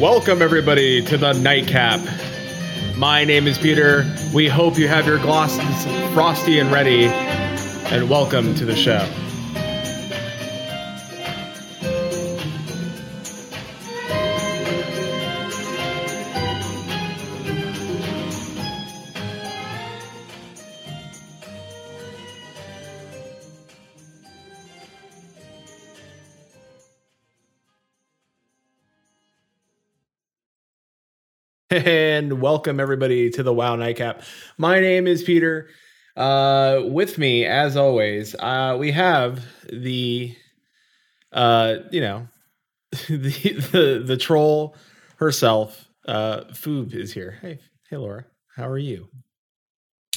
Welcome, everybody, to the Nightcap. My name is Peter. We hope you have your glasses frosty and ready, and welcome to the show. And welcome everybody to the WoW Nightcap. My name is Peter. Uh, with me, as always, uh, we have the, uh, you know, the the the troll herself. Uh, Foob is here. Hey, hey, Laura, how are you?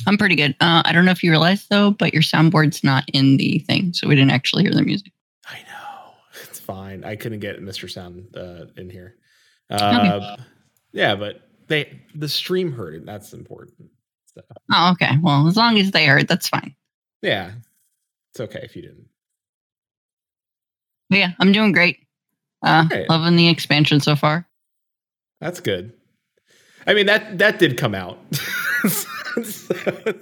I'm pretty good. Uh, I don't know if you realized though, but your soundboard's not in the thing, so we didn't actually hear the music. I know it's fine. I couldn't get Mr. Sound uh, in here. Uh, okay. Yeah, but they the stream heard it. That's important. So. Oh, okay. Well, as long as they heard, that's fine. Yeah, it's okay if you didn't. But yeah, I'm doing great. Uh. Loving the expansion so far. That's good. I mean that that did come out,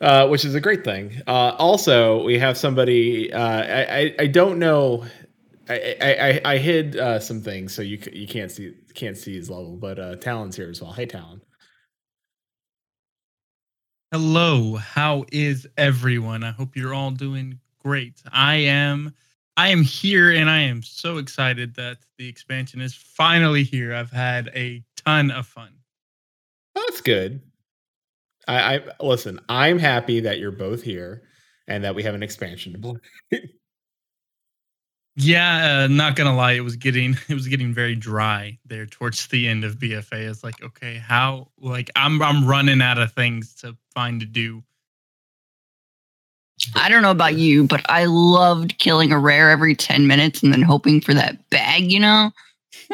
uh, which is a great thing. Uh, also, we have somebody. Uh, I, I I don't know I, I, I hid uh, some things so you you can't see can't see his level, but uh, Talon's here as well. Hey, Talon. Hello, how is everyone? I hope you're all doing great. I am I am here and I am so excited that the expansion is finally here. I've had a ton of fun. That's good. I, I listen, I'm happy that you're both here and that we have an expansion to play. Yeah, uh, not gonna lie, it was getting it was getting very dry there towards the end of BFA. It's like, okay, how like I'm I'm running out of things to find to do. I don't know about you, but I loved killing a rare every 10 minutes and then hoping for that bag, you know?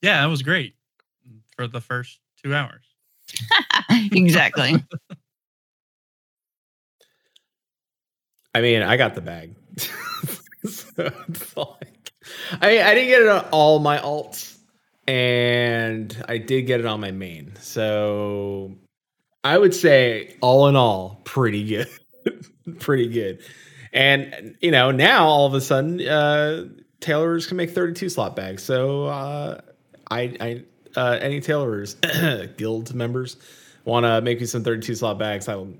yeah, that was great for the first two hours. exactly. I mean, I got the bag. So it's like I I didn't get it on all my alts, and I did get it on my main. So I would say all in all, pretty good, pretty good. And you know, now all of a sudden, uh, tailors can make 32 slot bags. So uh, I, I uh, any tailors guild members want to make me some 32 slot bags, I will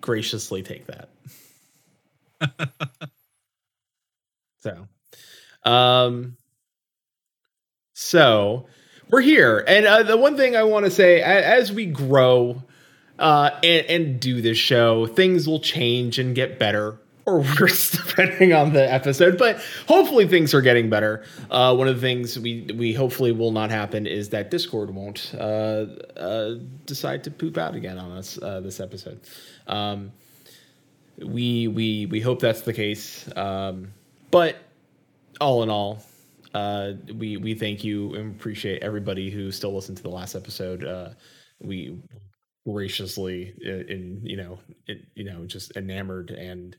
graciously take that. So, um, so we're here, and uh, the one thing I want to say, as we grow uh, and, and do this show, things will change and get better or worse depending on the episode but hopefully things are getting better. Uh, one of the things we we hopefully will not happen is that discord won't uh, uh, decide to poop out again on us uh, this episode. Um, we we we hope that's the case. Um, but all in all, uh, we we thank you and appreciate everybody who still listened to the last episode. Uh, we graciously, in, in you know, it, you know, just enamored and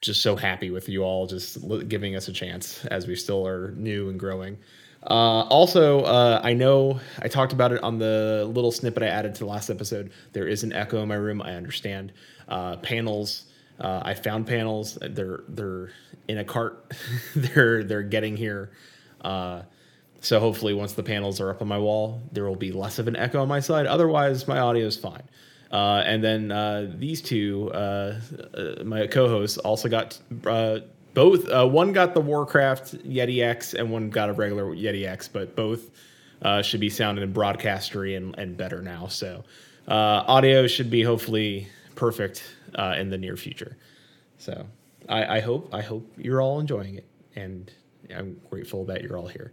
just so happy with you all just giving us a chance as we still are new and growing. Uh, also, uh, I know I talked about it on the little snippet I added to the last episode. There is an echo in my room. I understand. Uh, panels uh, I found panels. They're they're in a cart. they're they're getting here. Uh, so hopefully, once the panels are up on my wall, there will be less of an echo on my side. Otherwise, my audio is fine. Uh, and then uh, these two, uh, uh, my co-hosts, also got both. one got the Warcraft Yeti X, and one got a regular Yeti X. But both should be sounding broadcastery and, and better now. So audio should be hopefully perfect uh, in the near future. So I, I, hope I hope you're all enjoying it, and I'm grateful that you're all here.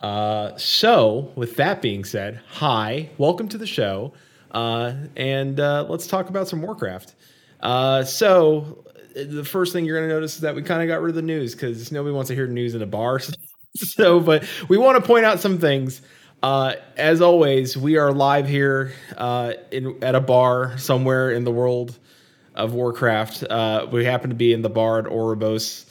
Uh, so with that being said, hi, welcome to the show, uh, and uh, let's talk about some Warcraft. Uh, so the first thing you're going to notice is that we kind of got rid of the news because nobody wants to hear news in a bar. so, but we want to point out some things. Uh, as always, we are live here uh, in, at a bar somewhere in the world of Warcraft. Uh, we happen to be in the bar at Oribos.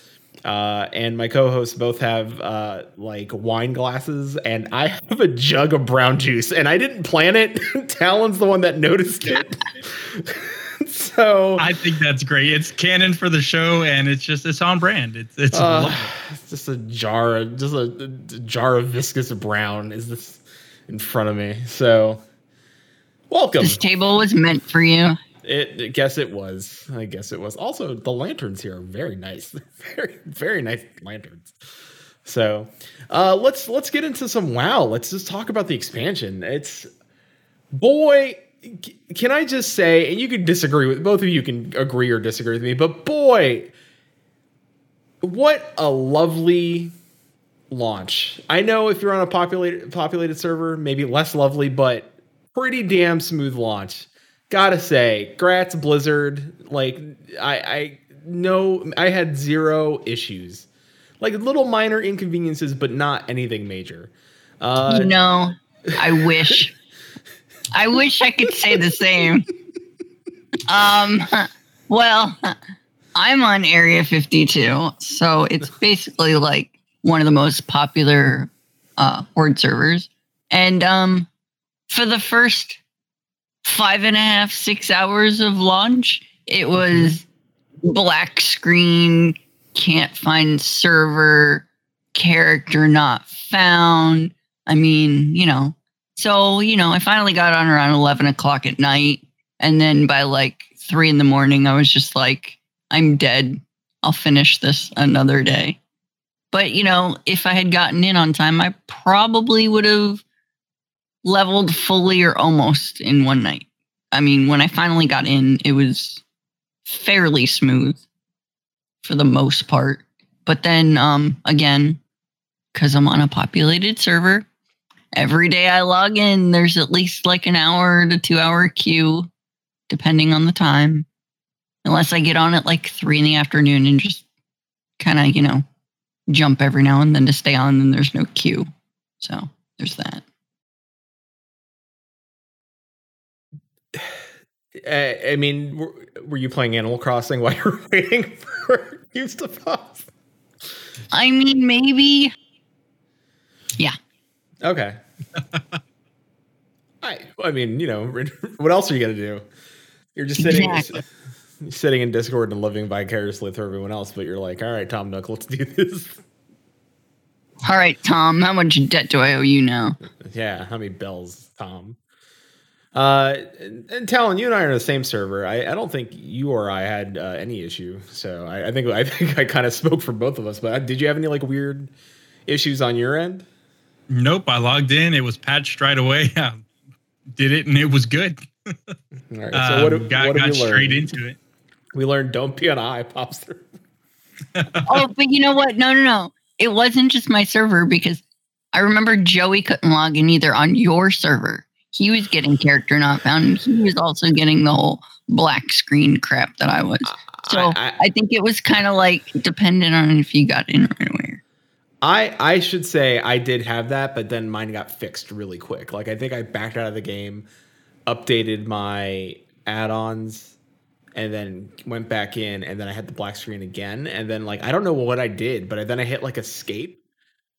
Uh, and my co-hosts both have uh, like wine glasses, and I have a jug of brown juice, and I didn't plan it. Talon's the one that noticed it. so I think that's great. It's canon for the show, and it's just it's on brand. It's it's uh, it's just a jar, of, just a, a, jar of viscous brown is this in front of me. So welcome. This table was meant for you. It, I guess it was. I guess it was. Also, the lanterns here are very nice. very, very nice lanterns. So, uh, let's let's get into some WoW. Let's just talk about the expansion. It's boy, can I just say, and you can disagree with both of you can agree or disagree with me, but boy, what a lovely launch. I know if you're on a populated populated server, maybe less lovely, but pretty damn smooth launch gotta say, Grats Blizzard. Like I, I know I had zero issues, like little minor inconveniences, but not anything major. Uh, you know, I wish, I wish I could say the same. Um, well, I'm on Area 52, so it's basically like one of the most popular uh, horde servers, and um, for the first five and a half, six hours of launch, it was black screen, can't find server, character not found. I mean, you know, so, you know, I finally got on around 11 o'clock at night. And then by like three in the morning, I was just like, I'm dead. I'll finish this another day. But, you know, if I had gotten in on time, I probably would have leveled fully or almost in one night. I mean, when I finally got in, it was fairly smooth for the most part. But then um, again, because I'm on a populated server, every day I log in, there's at least like an hour to two hour queue, depending on the time. Unless I get on at like three in the afternoon and just kind of, you know, jump every now and then to stay on, then there's no queue. So there's that. Uh, I mean, were, were, you playing Animal Crossing while you were waiting for use to pop? I mean, maybe. Yeah. Okay. I I mean, you know, what else are you gonna do? You're just sitting exactly. sitting in Discord and living vicariously through everyone else, but you're like, all right, Tom Nook, let's do this. All right, Tom, how much debt do I owe you now? Yeah, how many bells, Tom? Uh, and Talon, you and I are on the same server. I, I don't think you or I had uh, any issue. So I, I, think I think I kind of spoke for both of us. But uh, did you have any like weird issues on your end? Nope. I logged in. It was patched right away. I did it, and it was good. All right. So what, um, got, what have got straight into it. We learned don't be on eye pops through. oh, but you know what? No, no, no. It wasn't just my server because I remember Joey couldn't log in either on your server he was getting character not found and he was also getting the whole black screen crap that I was. So I, I, I think it was kind of like dependent on if you got in right away. I I should say I did have that, but then mine got fixed really quick. Like I think I backed out of the game, updated my add-ons, and then went back in, and then I had the black screen again, and then like I don't know what I did, but then I hit like escape,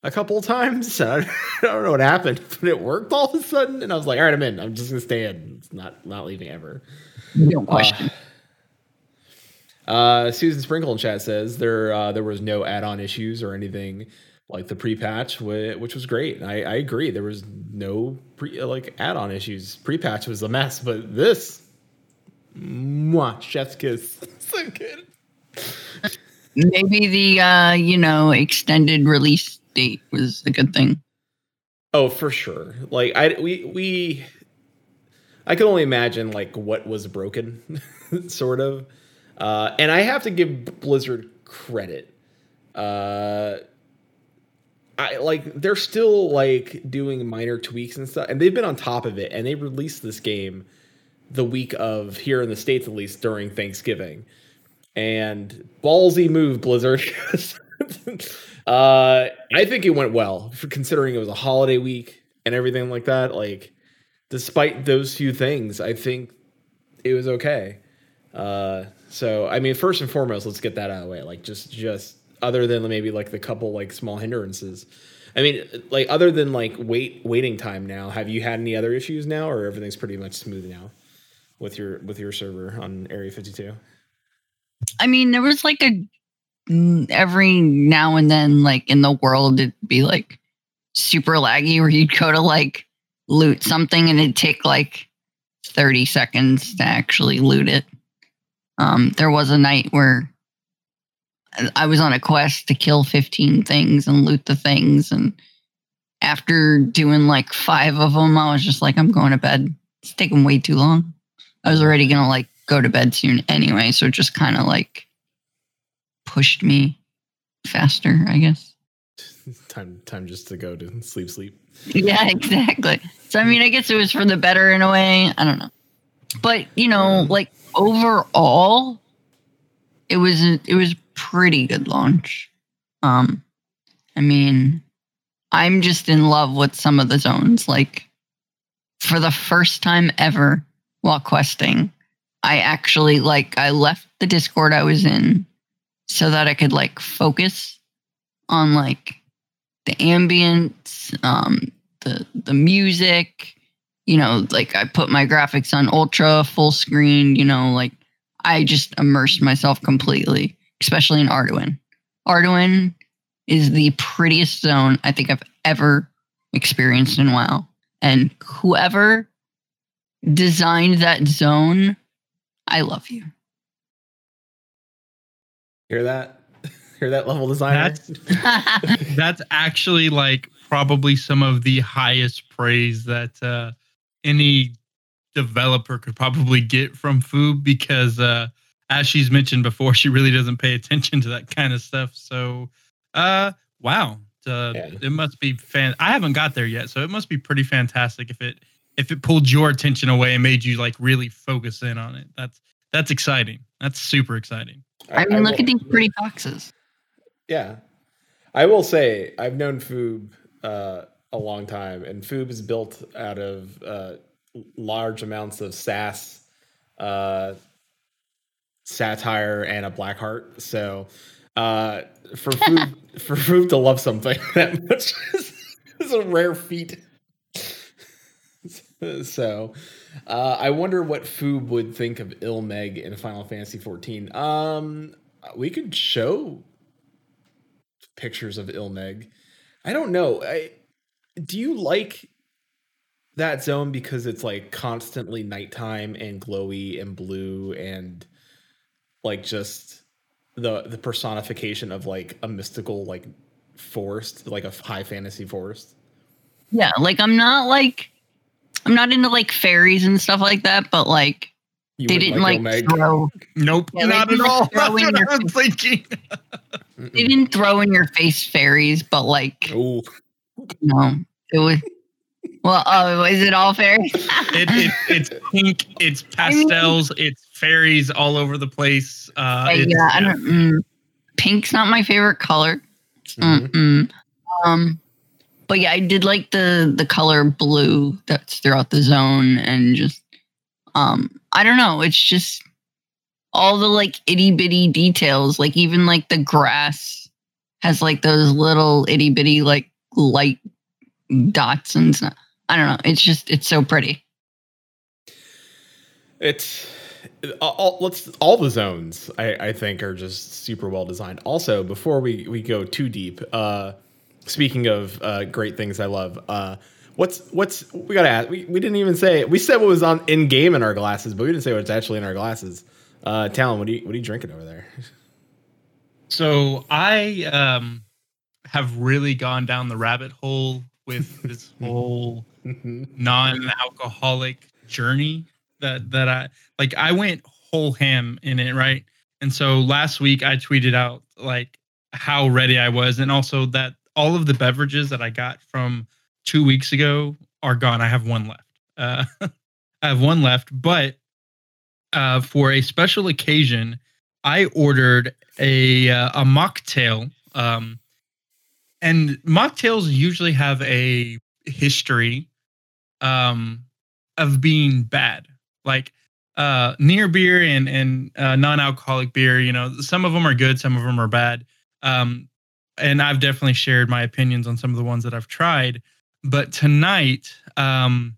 a couple times. I don't know what happened, but it worked all of a sudden, and I was like, "All right, I'm in. I'm just gonna stay in. It's not not leaving ever." No question. Uh, uh, Susan Sprinkle in chat says there uh, there was no add-on issues or anything like the pre-patch, which was great. I, I agree. There was no pre like add-on issues. Pre-patch was a mess, but this, mwah, chef's kiss, so good. Maybe the uh, you know extended release date was a good thing. Oh, for sure. Like I we we I can only imagine like what was broken, sort of. Uh, and I have to give Blizzard credit. Uh, I like they're still like doing minor tweaks and stuff, and they've been on top of it. And they released this game the week of here in the states, at least during Thanksgiving. And ballsy move, Blizzard. Uh, I think it went well, for considering it was a holiday week and everything like that. Like, despite those few things, I think it was okay. Uh, so I mean, first and foremost, let's get that out of the way. Like, just just other than maybe like the couple like small hindrances. I mean, like other than like wait waiting time now, have you had any other issues now, or everything's pretty much smooth now with your with your server on Area 52? I mean, there was like a every now and then, like in the world, it'd be like super laggy where you'd go to like loot something and it'd take like 30 seconds to actually loot it. Um, there was a night where I was on a quest to kill 15 things and loot the things. And after doing like five of them, I was just like, I'm going to bed. It's taking way too long. I was already going to like go to bed soon anyway. So just kind of like pushed me faster, I guess. time time just to go to sleep sleep. Yeah, exactly. So I mean, I guess it was for the better in a way. I don't know. But, you know, like overall, it was a, it was pretty good launch. Um I mean, I'm just in love with some of the zones like for the first time ever while questing, I actually like I left the Discord I was in so that I could like focus on like the ambience, um, the the music, you know, like I put my graphics on ultra full screen, you know, like I just immersed myself completely, especially in Ardenweald. Ardenweald is the prettiest zone I think I've ever experienced in WoW. And whoever designed that zone, I love you. Hear that? Hear that level designer? That's that's actually like probably some of the highest praise that uh, any developer could probably get from Foob because uh, as she's mentioned before, she really doesn't pay attention to that kind of stuff. So, uh, wow, uh, yeah. it must be fan. I haven't got there yet, so it must be pretty fantastic if it if it pulled your attention away and made you like really focus in on it. That's that's exciting. That's super exciting. I mean, I look will, at these pretty boxes. Yeah, I will say I've known Foob uh, a long time, and Foob is built out of uh, large amounts of sass, uh, satire, and a black heart. So uh, for Foob for Foob to love something that much is, is a rare feat. so uh, I wonder what Foob would think of Il Mheg in Final Fantasy XIV. Um, we could show pictures of Il Mheg. I don't know. I do you like that zone because it's like constantly nighttime and glowy and blue and like just the the personification of like a mystical like forest, like a high fantasy forest. Yeah, like I'm not like I'm not into like fairies and stuff like that, but like you they didn't like, like throw. Nope, yeah, not at all. That's what I was thinking. they didn't throw in your face fairies, but like, Ooh. no, it was. Well, oh, is it all fairies? it, it, it's pink. It's pastels. I mean, it's fairies all over the place. Uh, yeah, I don't. Mm, pink's not my favorite color. Mm-hmm. Um, but yeah, I did like the the color blue that's throughout the zone and just um I don't know, it's just all the like itty bitty details, like even like the grass has like those little itty bitty like light dots and stuff. I don't know. It's just it's so pretty. It's all, let's all the zones I, I think are just super well designed. Also, before we we go too deep, uh, speaking of uh, great things I love, uh, what's what's we gotta ask? We, we didn't even say we said what was on in game in our glasses, but we didn't say what's actually in our glasses. Uh, Talon, what are you what are you drinking over there? So I um, have really gone down the rabbit hole with this whole non-alcoholic journey that that I like. I went whole ham in it, right? And so last week I tweeted out like how ready I was, and also that all of the beverages that I got from two weeks ago are gone. I have one left. Uh, I have one left, but uh, for a special occasion, I ordered a uh, a mocktail. Um, and mocktails usually have a history um, of being bad. Like uh, near beer and and uh, non-alcoholic beer, you know, some of them are good, some of them are bad. Um, and I've definitely shared my opinions on some of the ones that I've tried. But tonight, um,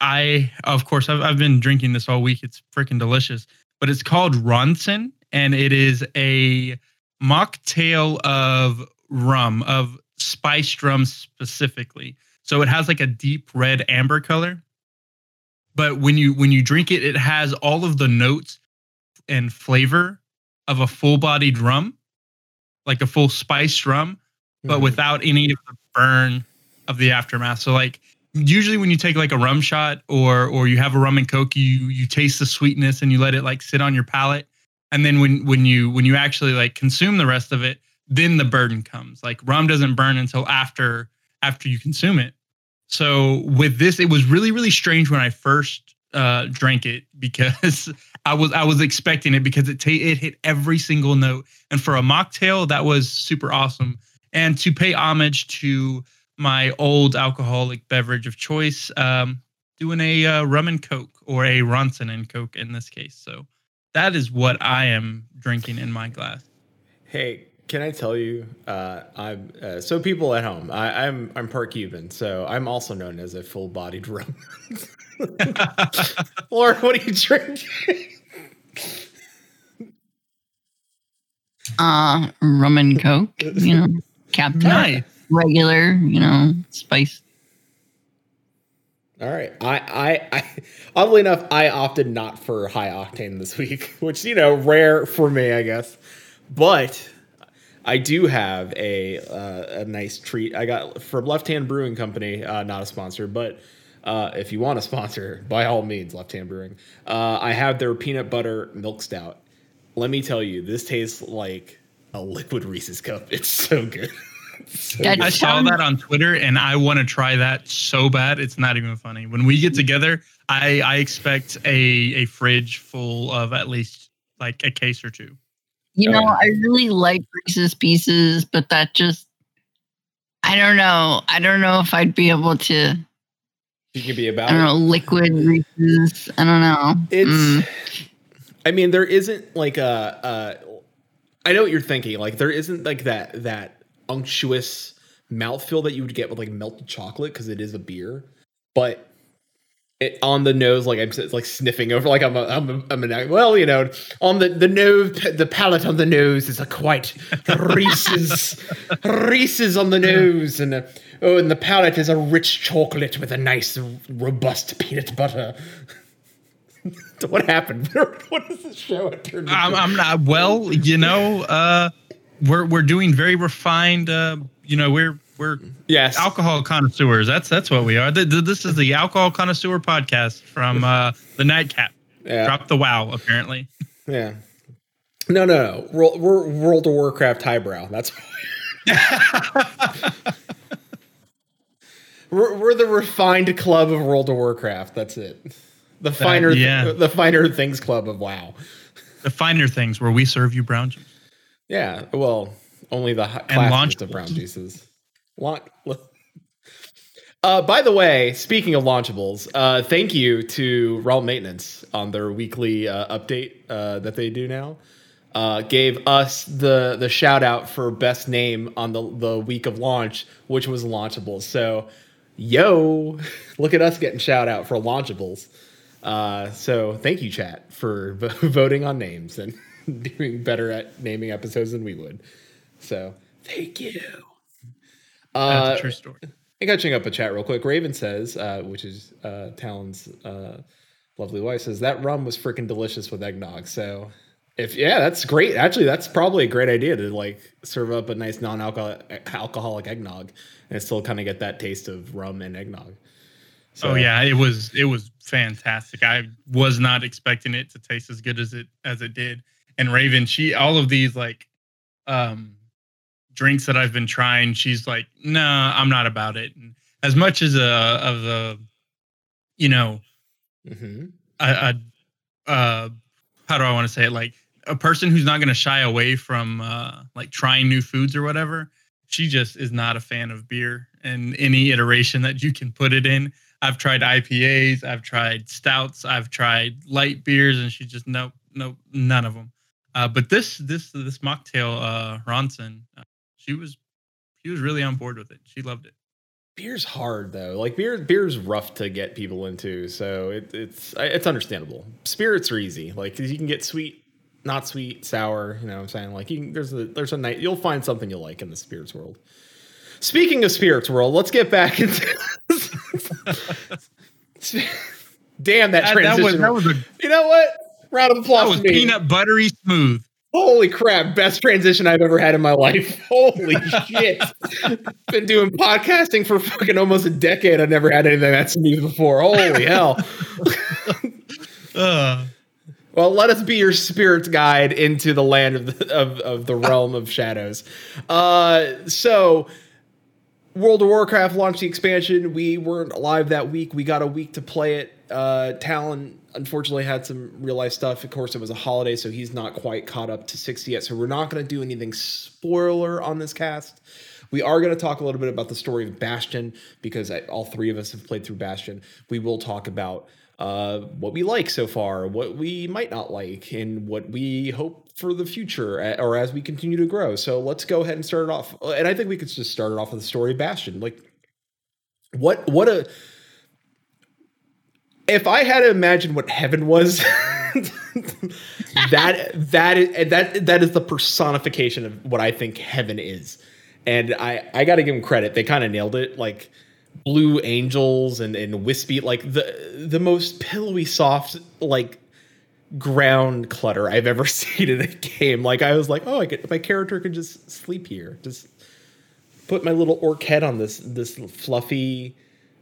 I of course I've I've been drinking this all week. It's freaking delicious. But it's called Ronson, and it is a mocktail of rum of spiced rum specifically. So it has like a deep red amber color. But when you when you drink it, it has all of the notes and flavor of a full-bodied rum, like a full spice rum, but Mhm. without any of the burn of the aftermath. So like usually when you take like a rum shot or or you have a rum and coke, you you taste the sweetness and you let it like sit on your palate. And then when when you when you actually like consume the rest of it, then the burden comes. Like rum doesn't burn until after after you consume it. So with this, it was really really strange when I first uh, drank it because I was I was expecting it because it it hit every single note, and for a mocktail that was super awesome. And to pay homage to my old alcoholic beverage of choice, um, doing a uh, rum and coke or a Ronson and coke in this case. So that is what I am drinking in my glass. Hey, can I tell you? Uh, I'm uh, so people at home. I, I'm I'm part Cuban, so I'm also known as a full-bodied rum. Laura, what are you drinking? Uh, rum and coke, you know, Captain nice. regular, you know, spice. All right. I, I, I, oddly enough, I opted not for high octane this week, which you know, rare for me, I guess. But I do have a uh, a nice treat. I got from Left Hand Brewing Company, uh, not a sponsor, but uh, if you want a sponsor, by all means, Left Hand Brewing. Uh, I have their peanut butter milk stout. Let me tell you, this tastes like a liquid Reese's cup. It's so good. So That I saw that on Twitter and I want to try that so bad. It's not even funny. When we get together, I, I expect a, a fridge full of at least like a case or two. You know. I really like Reese's Pieces, but that just, I don't know. I don't know if I'd be able to, You can be about. I don't know, liquid Reese's. I don't know. It's. Mm. I mean, there isn't like a. Uh, know what you're thinking. Like, there isn't like that that unctuous mouthfeel that you would get with like melted chocolate because it is a beer, but. It, on the nose, like I'm like sniffing over, like I'm a, I'm a, I'm a well, you know, on the the nose, the palate on the nose is a quite Reese's Reese's on the nose, and uh oh, and the palate is a rich chocolate with a nice robust peanut butter. what happened? what is this show? Turned? I'm, I'm not well, you know, uh, we're, we're doing very refined, uh, you know, we're, we're yes, alcohol connoisseurs. That's, that's what we are. Th- th- This is the alcohol connoisseur podcast from, uh, the nightcap. yeah, Drop the wow, apparently. yeah. No, no, no. World, we're World of Warcraft highbrow. That's we're, we're the refined club of World of Warcraft. That's it. The finer, yeah. the finer things club of WoW. the finer things where we serve you brown juice. Yeah, well, only the hi- And launch- classiest of brown juices. Launch. Uh, by the way, speaking of launchables, uh, thank you to Realm Maintenance on their weekly uh, update uh, that they do now. Uh, gave us the the shout out for best name on the the week of launch, which was launchables. So, yo, look at us getting shout out for launchables. Uh, so thank you, chat, for v- voting on names and doing better at naming episodes than we would. So thank you. That's Uh, a true story. I got catching up a chat real quick. Raven says, uh, which is uh, Talon's uh, lovely wife, says that rum was freaking delicious with eggnog. So, if yeah, that's great. Actually, that's probably a great idea to like serve up a nice non-alcoholic alcoholic eggnog and still kind of get that taste of rum and eggnog. So, oh yeah, it was it was fantastic. I was not expecting it to taste as good as it as it did. And Raven, she all of these like um drinks that I've been trying, she's like, "Nah, I'm not about it." And as much as a of a you know, hmm a, a uh how do I want to say it? Like a person who's not going to shy away from uh like trying new foods or whatever she just is not a fan of beer and any iteration that you can put it in. I've tried IPAs I've tried stouts I've tried light beers and she just nope nope none of them uh but this this this mocktail uh Ronson uh, she was she was really on board with it. She loved it. Beer's hard though. Like beer, beer's rough to get people into, so it, it's it's understandable. Spirits are easy. Like you can get sweet, not sweet, sour. You know what I'm saying? Like you can, there's a there's a night you'll find something you'll like in the spirits world. Speaking of spirits world, let's get back into. Damn that That, that transition! was that was a you know what? Round of applause that was peanut buttery smooth. Holy crap, best transition I've ever had in my life. Holy shit. Been doing podcasting for fucking almost a decade. I've never had anything that smooth before. Holy hell. Uh, Well, let us be your spirit's guide into the land of the, of, of the realm of shadows. Uh, so, World of Warcraft launched the expansion. We weren't alive that week. We got a week to play it. Uh, Talon unfortunately had some real life stuff. Of course, it was a holiday, so he's not quite caught up to 60 yet. So, we're not going to do anything spoiler on this cast. We are going to talk a little bit about the story of Bastion because I, all three of us have played through Bastion. We will talk about uh, what we like so far, what we might not like, and what we hope for the future or as we continue to grow. So let's go ahead and start it off. And I think we could just start it off with the story of Bastion. Like, what what a if I had to imagine what heaven was, that that is that that is the personification of what I think heaven is. And I I got to give them credit. They kind of nailed it. Like blue angels and and wispy like the the most pillowy soft like ground clutter I've ever seen in a game. Like I was like, oh, I could, my character could just sleep here. Just put my little orc head on this this fluffy,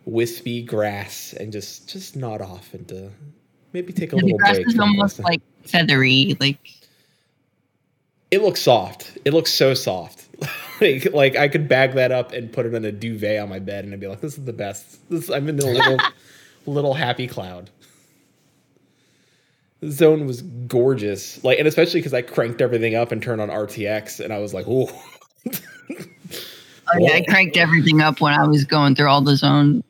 wispy grass and just just nod off and uh, maybe take a the little grass break. is almost this. like feathery. Like it looks soft. It looks so soft. like like I could bag that up and put it in a duvet on my bed and I'd be like, this is the best. This I'm in a little little happy cloud. The zone was gorgeous. Like and especially because I cranked everything up and turned on RTX and I was like, ooh. I, I cranked everything up when I was going through all the zones.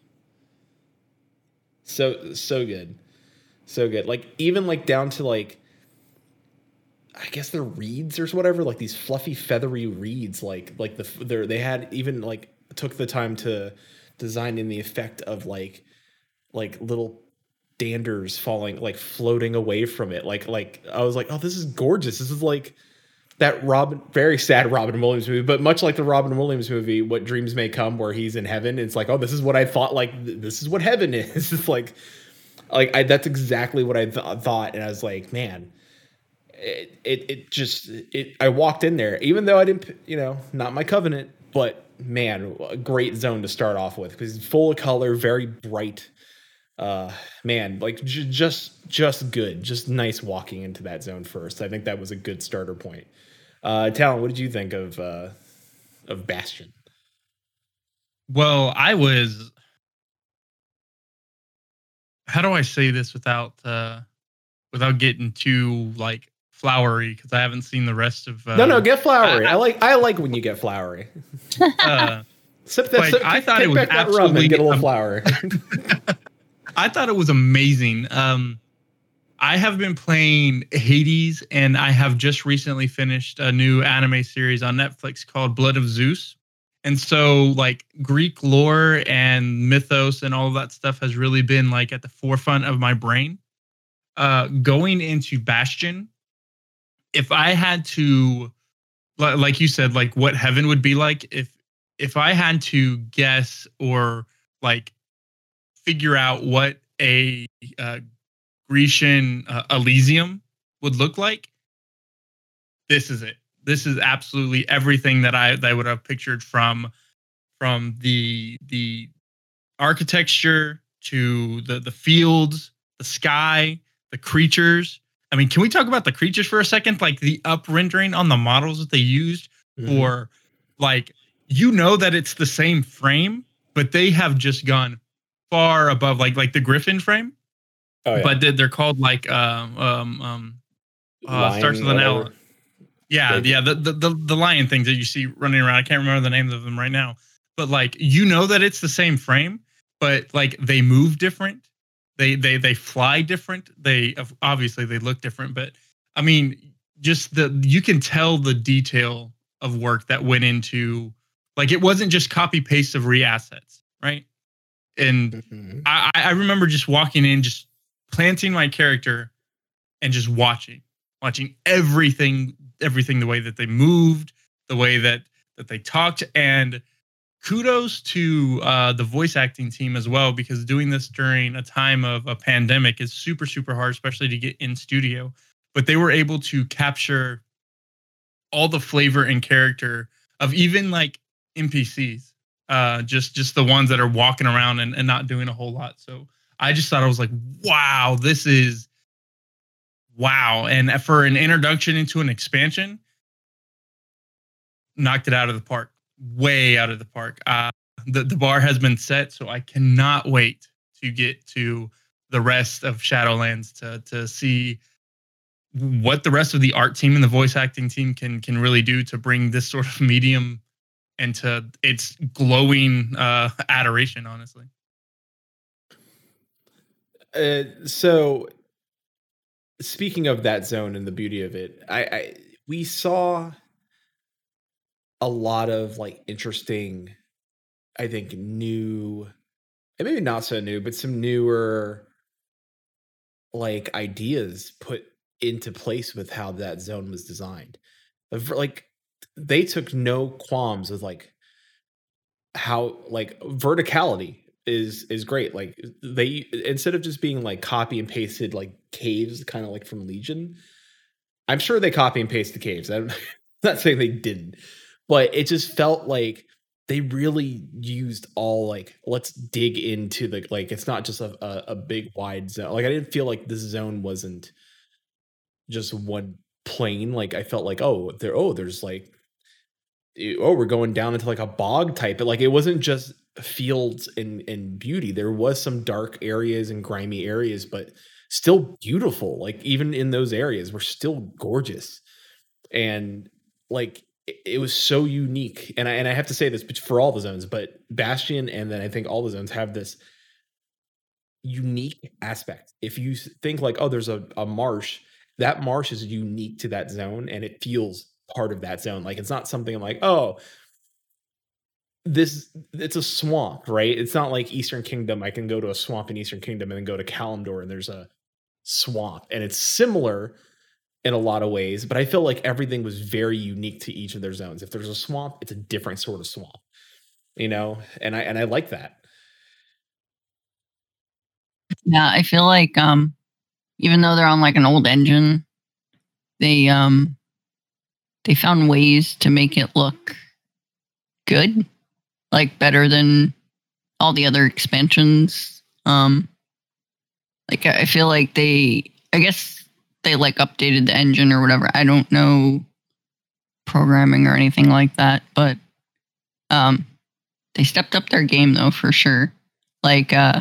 So so good. So good. Like even like down to like i guess they're reeds or whatever like these fluffy feathery reeds like like the they they had even like took the time to design in the effect of like like little danders falling like floating away from it. Like like i was like oh this is gorgeous. This is like that Robin, very sad Robin Williams movie, but much like the Robin Williams movie, "What Dreams May Come," where he's in heaven. It's like, oh, this is what I thought. Like, th- this is what heaven is. It's like, like I, that's exactly what I th- thought, and I was like, man, it, it, it just, it. I walked in there, even though I didn't, you know, not my covenant, but man, a great zone to start off with because full of color, very bright. Uh, man, like j- just, just good, just nice walking into that zone first. I think that was a good starter point. Uh, Talon, what did you think of uh, of Bastion? well, I was. How do I say this without uh, without getting too like flowery? Because I haven't seen the rest of. Uh, no, no, get flowery. I- I, like I like when you get flowery. uh, Sip that. Like, sip, I thought it was back that rum absolutely and get a little am- flowery. I thought it was amazing. Um, I have been playing Hades, and I have just recently finished a new anime series on Netflix called Blood of Zeus. And so, like Greek lore and mythos and all of that stuff has really been like at the forefront of my brain. Uh, going into Bastion, if I had to, like you said, like what heaven would be like, if if I had to guess or like figure out what a uh, Grecian uh, Elysium would look like, this is it. This is absolutely everything that I that I would have pictured from from the the architecture to the the fields, the sky, the creatures. I mean, can we talk about the creatures for a second? Like the up rendering on the models that they used Mm-hmm. for like you know that it's the same frame, but they have just gone far above like like the Griffin frame, oh, yeah. but they- they're called like um um um uh, starts with an L. Yeah, yeah, the, the the the lion things that you see running around. I can't remember the names of them right now, but like you know that it's the same frame, but like they move different. They they they fly different. They obviously they look different, but I mean, just the you can tell the detail of work that went into like it wasn't just copy paste of re-assets, right? And Mhm. I, I remember just walking in, just planting my character and just watching, watching everything, everything the way that they moved, the way that that they talked, and kudos to uh, the voice acting team as well because doing this during a time of a pandemic is super super hard, especially to get in studio. But they were able to capture all the flavor and character of even like NPCs uh just just the ones that are walking around and, and not doing a whole lot so i just thought i was like wow this is wow and for an introduction into an expansion knocked it out of the park way out of the park uh the, the bar has been set so i cannot wait to get to the rest of shadowlands to to see what the rest of the art team and the voice acting team can can really do to bring this sort of medium into its glowing uh, adoration. Honestly, Uh, so speaking of that zone and the beauty of it, I, I we saw a lot of like interesting, I think new, and maybe not so new, but some newer like ideas put into place with how that zone was designed. Like they took no qualms with like how like verticality is is great. Like they instead of just being like copy and pasted like caves, kind of like from Legion. I'm sure they copy and paste the caves. I'm not saying they didn't, but it just felt like they really used all like let's dig into the like it's not just a, a, a big wide zone. Like I didn't feel like this zone wasn't just one plane. Like I felt like oh there oh there's like eh, oh we're going down into like a bog type but like it wasn't just fields and and beauty. There was some dark areas and grimy areas but still beautiful like even in those areas were still gorgeous. And like it, it was so unique and I, and I have to say this for all the zones but bastion and then i think all the zones have this unique aspect. If you think like oh there's a, a marsh that marsh is unique to that zone and it feels part of that zone. Like it's not something like oh this it's a swamp right? It's not like eastern kingdom i can go to a swamp in eastern kingdom and then go to kalimdor and there's a swamp and it's similar in a lot of ways but i feel like everything was very unique to each of their zones. If there's a swamp it's a different sort of swamp you know? And i and i like that. Yeah, I feel like um even though they're on like an old engine, they um they found ways to make it look good. Like better than all the other expansions. Um like I feel like they I guess they like updated the engine or whatever. I don't know programming or anything like that, but um they stepped up their game though for sure. Like uh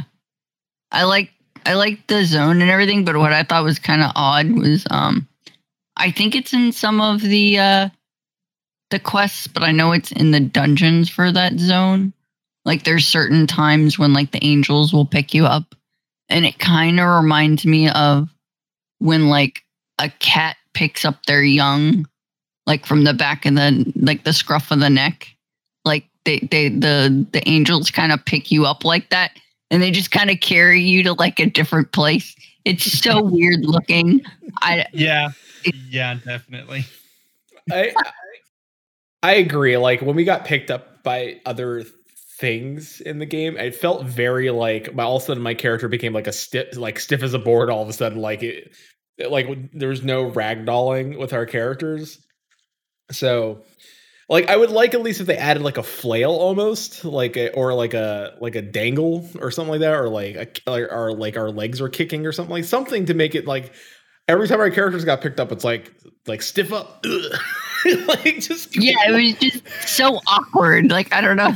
I like I like the zone and everything, but what I thought was kind of odd was um I think it's in some of the uh the quests, but I know it's in the dungeons for that zone. Like there's certain times when like the angels will pick you up and it kind of reminds me of when like a cat picks up their young like from the back of the like the scruff of the neck. Like they they the the angels kind of pick you up like that and they just kind of carry you to like a different place. It's so weird looking. I yeah, yeah, definitely. I I agree. Like when we got picked up by other things in the game, it felt very like my all of a sudden my character became like a stiff like stiff as a board all of a sudden. Like it, it- like there was no ragdolling with our characters. So like I would like at least if they added like a flail almost, like a, or like a like a dangle or something like that, or like a, or, or like our legs are kicking or something like something to make it like every time our characters got picked up, it's like like stiff up, like just yeah, it was just so awkward. Like I don't know.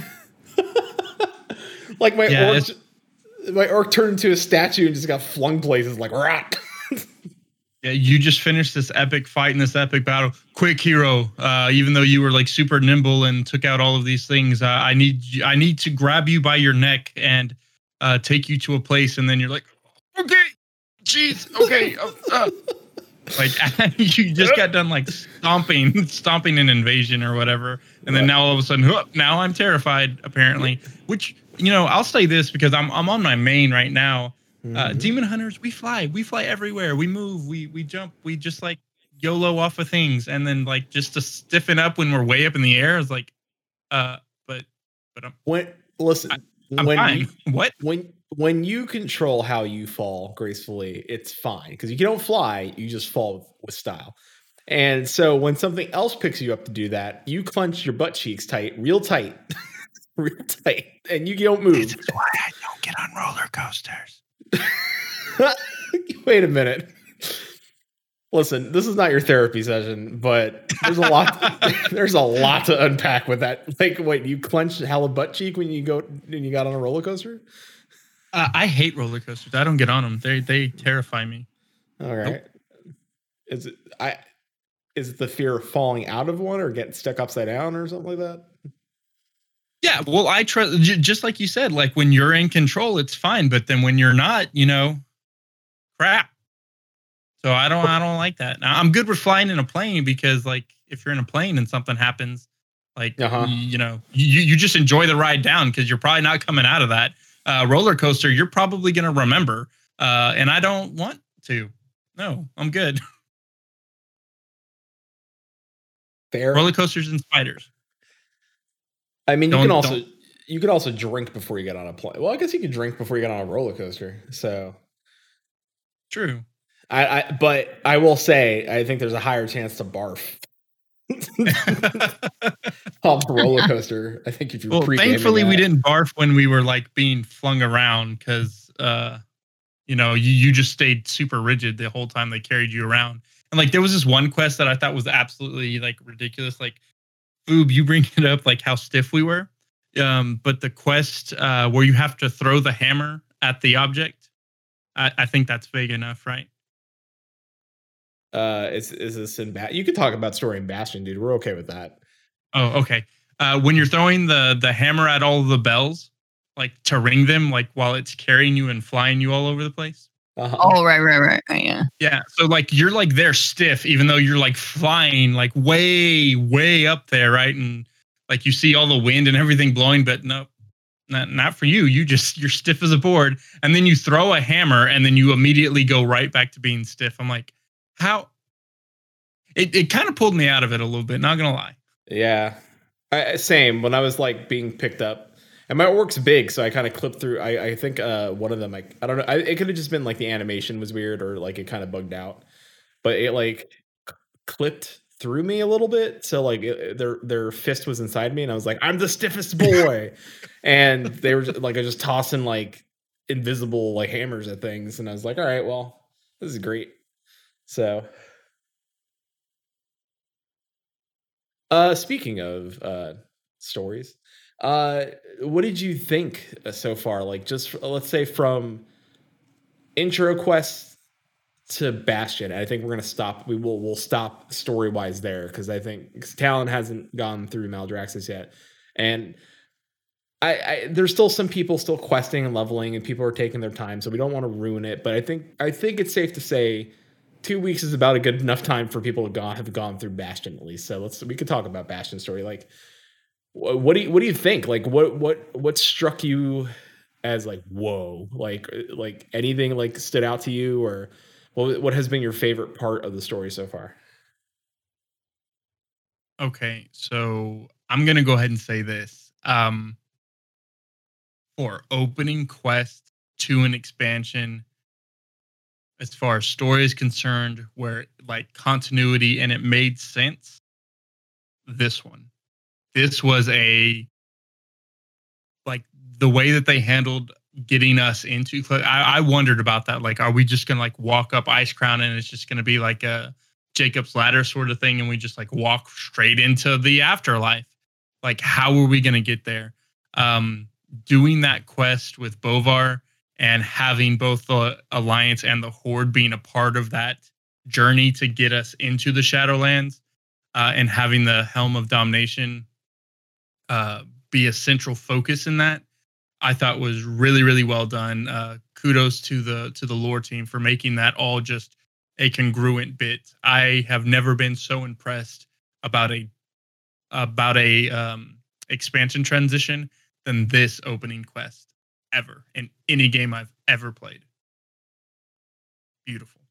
like my Yeah, orc, my orc turned into a statue and just got flung places like rock. Yeah, you just finished this epic fight in this epic battle. Quick, hero. Uh, even though you were like super nimble and took out all of these things, uh, I need I need to grab you by your neck and uh, take you to a place, and then you're like, okay, jeez, okay. uh, uh." Like you just got done like stomping, stomping an invasion or whatever, and then now all of a sudden, whoop, now I'm terrified. Apparently, which you know, I'll say this because I'm I'm on my main right now. Uh, Mhm. demon hunters, we fly, we fly everywhere, we move, we we jump, we just like YOLO off of things, and then like just to stiffen up when we're way up in the air is like, uh, but but I'm when listen, I'm when fine. you, what? when when you control how you fall gracefully, it's fine because you don't fly, you just fall with, with style. And so when something else picks you up to do that, you clench your butt cheeks tight, real tight, real tight, and you don't move. why I don't get on roller coasters. Wait a minute. Listen, this is not your therapy session, but there's a lot. there's a lot to unpack with that. Like, wait, you clench hella butt cheek when you go when you got on a roller coaster? Uh, I hate roller coasters. I don't get on them. They they terrify me. All right. Is it I? Is it the fear of falling out of one or getting stuck upside down or something like that? Yeah, well, I trust j- just like you said. Like when you're in control, it's fine. But then when you're not, you know, crap. So I don't I don't like that. Now, I'm good with flying in a plane because like if you're in a plane and something happens, like Uh-huh. y- you know, you you just enjoy the ride down because you're probably not coming out of that uh, roller coaster. You're probably gonna remember, uh, and I don't want to. No, I'm good. Fair. roller coasters and spiders. I mean, you Don't- can also don't- you could also drink before you get on a plane. Well, I guess you could drink before you get on a roller coaster. So True. I, I but I will say I think there's a higher chance to barf the roller coaster. I think if you're well, thankfully we didn't barf when we were like being flung around because uh you know you, you just stayed super rigid the whole time they carried you around. And like there was this one quest that i thought was absolutely like ridiculous. Like Foob, you bring it up like how stiff we were. Um but the quest uh where you have to throw the hammer at the object i, I think that's vague enough right Uh, is is this in Ba- You could talk about story in Bastion, dude. We're okay with that. Oh, okay. Uh, when you're throwing the the hammer at all the bells, like to ring them, like while it's carrying you and flying you all over the place. Uh-huh. Oh, right, right, right. right, Yeah. Yeah. So like you're like there stiff, even though you're like flying like way, way up there, right? And like you see all the wind and everything blowing, but no, not not for you. You just you're stiff as a board, and then you throw a hammer, and then you immediately go right back to being stiff. I'm like, how? It it kind of pulled me out of it a little bit. Not gonna lie. Yeah, I, I- same. When I was like being picked up, and my work's big, so I kind of clipped through. I, I think uh, one of them, like I don't know, I, it could have just been like the animation was weird or like it kind of bugged out, but it like c- clipped through me a little bit. So like it, their their fist was inside me, and I was like, I'm the stiffest boy, and they were just, like I was just tossing like invisible like hammers at things, and I was like, all right, well, this is great. So. Uh, speaking of uh, stories, uh, what did you think uh, so far? Like, just let's say from intro quest to Bastion. I think we're gonna stop. We will we'll stop story wise there because I think Talon hasn't gone through Maldraxxus yet, and I, I there's still some people still questing and leveling, and people are taking their time, so we don't want to ruin it. But I think I think it's safe to say two weeks is about a good enough time for people to gone have gone through Bastion at least. So let's we could talk about Bastion story. Like, wh- what do you what do you think? Like, what what what struck you as like whoa? Like uh, like anything like stood out to you, or what what has been your favorite part of the story so far? Okay, so I'm gonna go ahead and say this. Um, for opening quest to an expansion, as far as story is concerned, where like continuity and it made sense. This one, this was a like the way that they handled getting us into. I, I wondered about that. Like, are we just gonna like walk up Icecrown and it's just gonna be like a Jacob's ladder sort of thing, and we just like walk straight into the afterlife. Like, how are we gonna get there? Um, doing that quest with Bolvar and having both the Alliance and the Horde being a part of that journey to get us into the Shadowlands, uh, and having the Helm of Domination uh, be a central focus in that, I thought was really really well done. Uh, kudos to the to the lore team for making that all just a congruent bit. I have never been so impressed about a about a um, expansion transition than this opening quest ever in any game I've ever played. Beautiful.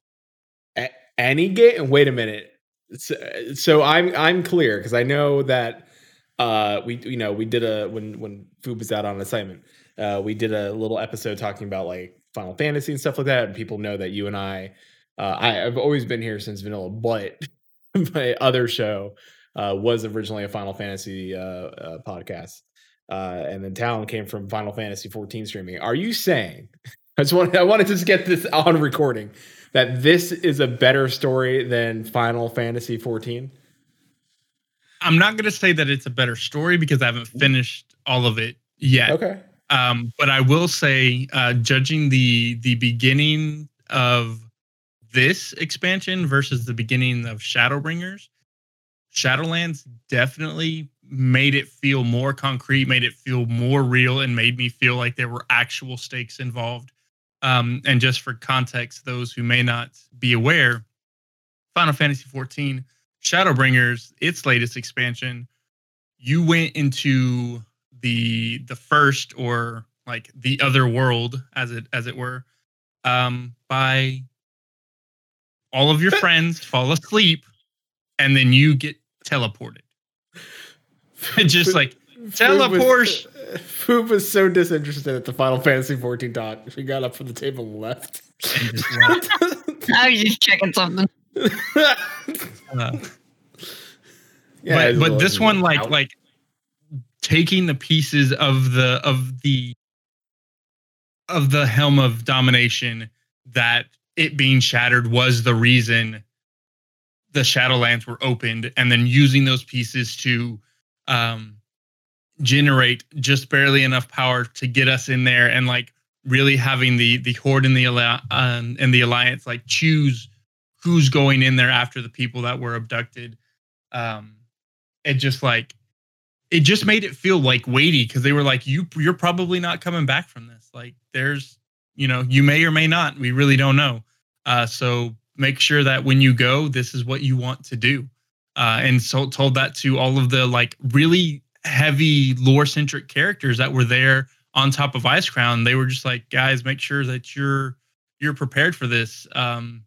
A- any game? Wait a minute. So, so I'm I'm clear because I know that uh we you know we did a when when Food was out on assignment uh we did a little episode talking about like Final Fantasy and stuff like that and people know that you and I uh I've always been here since vanilla but my other show uh was originally a Final Fantasy uh, uh podcast uh and then Talon came from Final Fantasy 14 streaming. Are you saying I just want I wanted to just get this on recording that this is a better story than Final Fantasy 14 I'm not going to say that it's a better story because I haven't finished all of it yet. okay. Um, but I will say, uh, judging the the beginning of this expansion versus the beginning of Shadowbringers, Shadowlands definitely made it feel more concrete, made it feel more real, and made me feel like there were actual stakes involved. Um, and just for context, those who may not be aware, Final Fantasy XIV Shadowbringers, its latest expansion, you went into the the first or like the other world as it as it were um by all of your friends fall asleep and then you get teleported just like teleport Food was so disinterested at the Final Fantasy 14 talk. She got up from the table and left. and left. I was just checking something. Uh, Yeah, but but this one like out. like taking the pieces of the of the of the helm of domination that it being shattered was the reason the shadowlands were opened and then using those pieces to um generate just barely enough power to get us in there and like really having the the horde and the um, and the alliance like choose who's going in there after the people that were abducted. Um it just like it just made it feel like weighty because they were like you you're probably not coming back from this. Like there's you know you may or may not. We really don't know. Uh so make sure that when you go this is what you want to do uh and so told that to all of the like really heavy lore centric characters that were there on top of Icecrown they were just like guys make sure that you're you're prepared for this um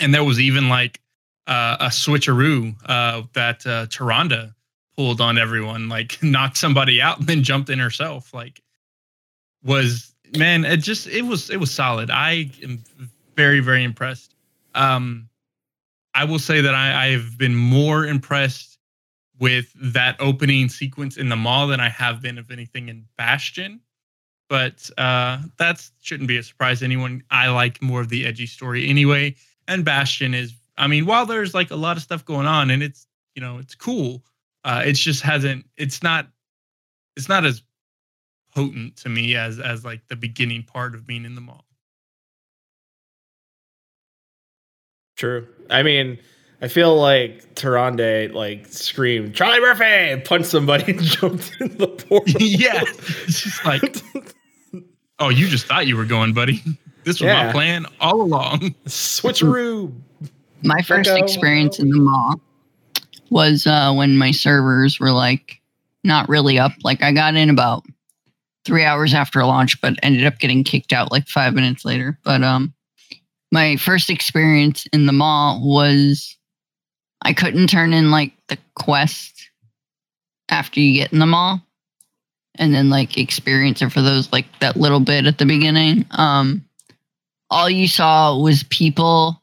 and there was even like uh, a switcheroo uh, that uh, Taronda pulled on everyone, like knocked somebody out and then jumped in herself. Like, was man, it just it was it was solid. I am very very impressed. Um, I will say that I, I've been more impressed with that opening sequence in the Maw than I have been of anything in Bastion. But uh, that shouldn't be a surprise to anyone. I like more of the edgy story anyway, and Bastion is I mean, while there's like a lot of stuff going on and it's you know it's cool, uh, it's just hasn't. It's not. It's not as potent to me as as like the beginning part of being in the Maw. True. I mean, I feel like Taronde like screamed Charlie Murphy and punched somebody and jumped in the portal. yeah, it's just like, oh, you just thought you were going, buddy. This was Yeah. my plan all along. switcheroo. My first Echo. experience in the Maw was uh, when my servers were like not really up. Like I got in about three hours after launch, but ended up getting kicked out like five minutes later. But um, my first experience in the Maw was I couldn't turn in like the quest after you get in the Maw and then like experience it for those like that little bit at the beginning. Um, all you saw was people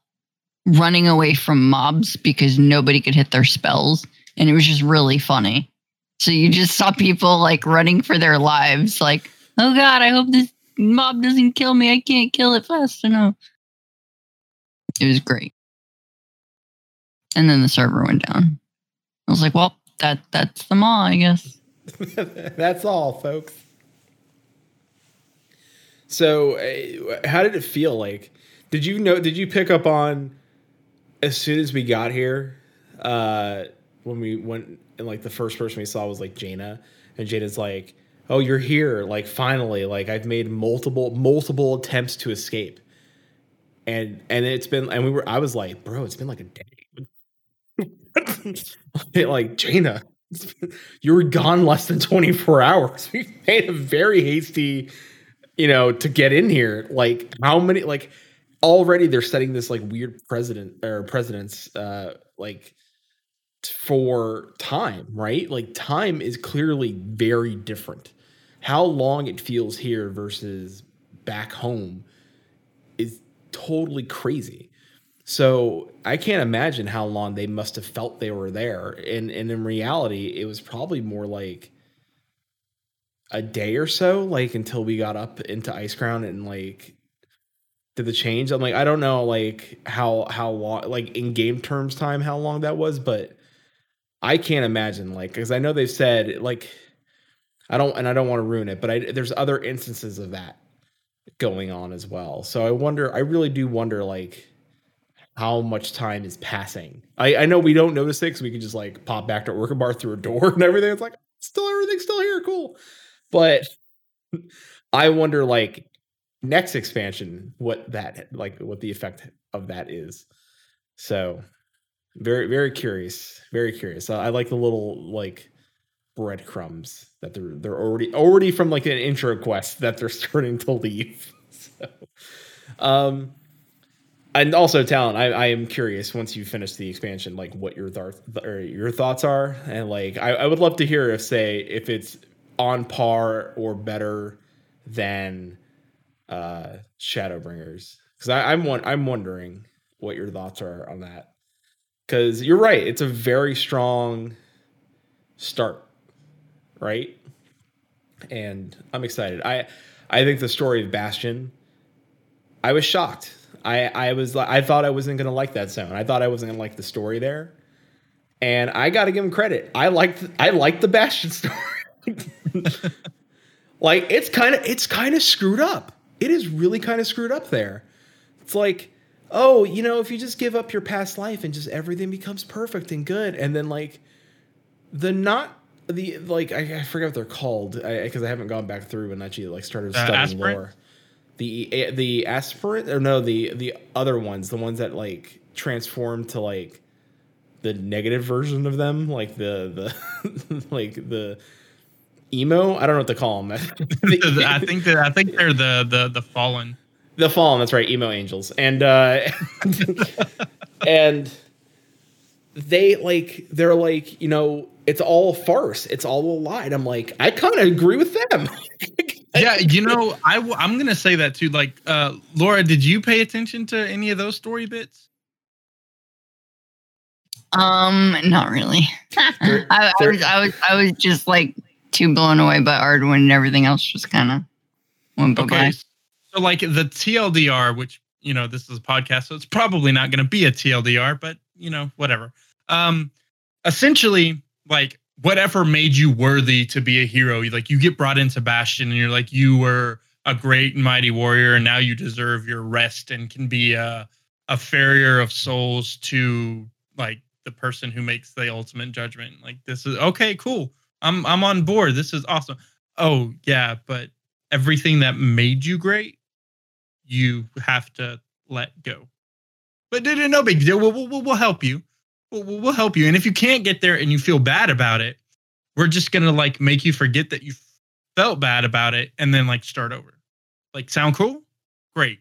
running away from mobs because nobody could hit their spells and it was just really funny. So you just saw people like running for their lives like oh god i hope this mob doesn't kill me. I can't kill it fast enough it was great and then the server went down i was like well that that's the Maw i guess That's all, folks. So, uh, how did it feel like? Did you know? Did you pick up on as soon as we got here? Uh, when we went, and like the first person we saw was like Jaina, and Jaina's like, "Oh, you're here! Like finally! Like I've made multiple multiple attempts to escape." And and it's been and we were I was like, bro, it's been like a day. like Jaina, you were gone less than 24 hours. We made a very hasty, you know, to get in here. Like how many like already they're setting this like weird president or presidents uh like for time, right? Like time is clearly very different. How long it feels here versus back home totally crazy. So I can't imagine how long they must have felt they were there. And and in reality, it was probably more like a day or so, like until we got up into Icecrown and like did the change. I'm like, I don't know like how how long like in game terms time how long that was, but I can't imagine like because I know they've said like I don't and I don't want to ruin it, but I, there's other instances of that going on as well. So I wonder, I really do wonder like how much time is passing. I, I know we don't notice it because we can just like pop back to Orca Bar through a door and everything. It's like still everything's still here, cool. But I wonder like next expansion what that like what the effect of that is. So very very curious, very curious. I, I like the little like breadcrumbs that they're they're already already from like an intro quest that they're starting to leave. so, um, and also Talon. I, I am curious once you finish the expansion, like what your thoughts your thoughts are, and like I, I would love to hear if say if it's on par or better than uh Shadowbringers because I'm one I'm wondering what your thoughts are on that because you're right it's a very strong start right? And I'm excited. I I think the story of Bastion. I was shocked. I I was I thought I wasn't gonna like that zone. I thought I wasn't gonna like the story there. And I got to give him credit. I liked I liked the Bastion story. like it's kind of it's kind of screwed up. It is really kind of screwed up there. It's like, oh, you know, if you just give up your past life and just everything becomes perfect and good, and then like the not the like I, I forget what they're called because I, I, haven't gone back through and actually like started uh, studying uh, lore. The the aspirant or no the the other ones the ones that like transform to like the negative version of them like the the like the emo I don't know what to call them. I think that I think they're the the the fallen. The fallen. That's right. Emo angels and uh and they like they're like you know it's all farce. It's all a lie. And i'm like i kind of agree with them. Yeah you know i w- i'm gonna say that too. Like uh laura did you pay attention to any of those story bits? Um not really. I, I, was i was i was just like too blown away by Ardenweald and everything else just kind of went okay. by so like the tldr which you know this is a podcast so it's probably not going to be a tldr but you know whatever um, essentially, like whatever made you worthy to be a hero, like you get brought into Bastion and you're like you were a great and mighty warrior, and now you deserve your rest and can be a a farrier of souls to like the person who makes the ultimate judgment. Like this is okay, cool. I'm I'm on board. This is awesome. Oh yeah, but everything that made you great, you have to let go. But no big deal. We'll, we'll, we'll help you we'll, we'll help you. And if you can't get there and you feel bad about it, we're just gonna like make you forget that you felt bad about it and then like start over. Like, sound cool? Great.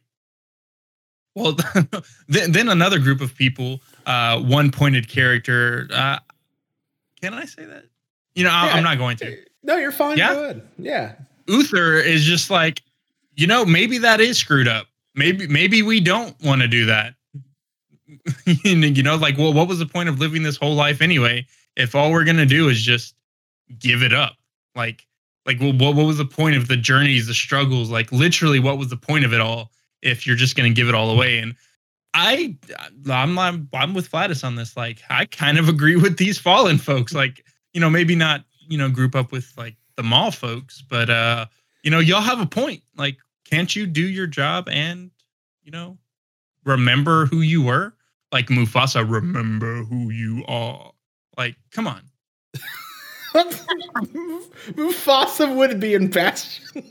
Well, then, then another group of people, uh, one pointed character. Uh, can I say that? You know, yeah. I'm not going to. No, you're fine. Yeah? Go ahead. Yeah. Uther is just like, you know, maybe that is screwed up. Maybe maybe we don't want to do that. you know, like, well, what was the point of living this whole life anyway? If all we're gonna do is just give it up, like, like, well, what, what was the point of the journeys, the struggles? Like, literally, what was the point of it all if you're just gonna give it all away? And I, I'm, I'm, I'm with Flatus on this. Like, I kind of agree with these fallen folks. Like, you know, maybe not, you know, group up with like the Maw folks, but uh, you know, y'all have a point. Like, can't you do your job and, you know, remember who you were? Like Mufasa, remember who you are. Like, come on. Mufasa would be in Bastion.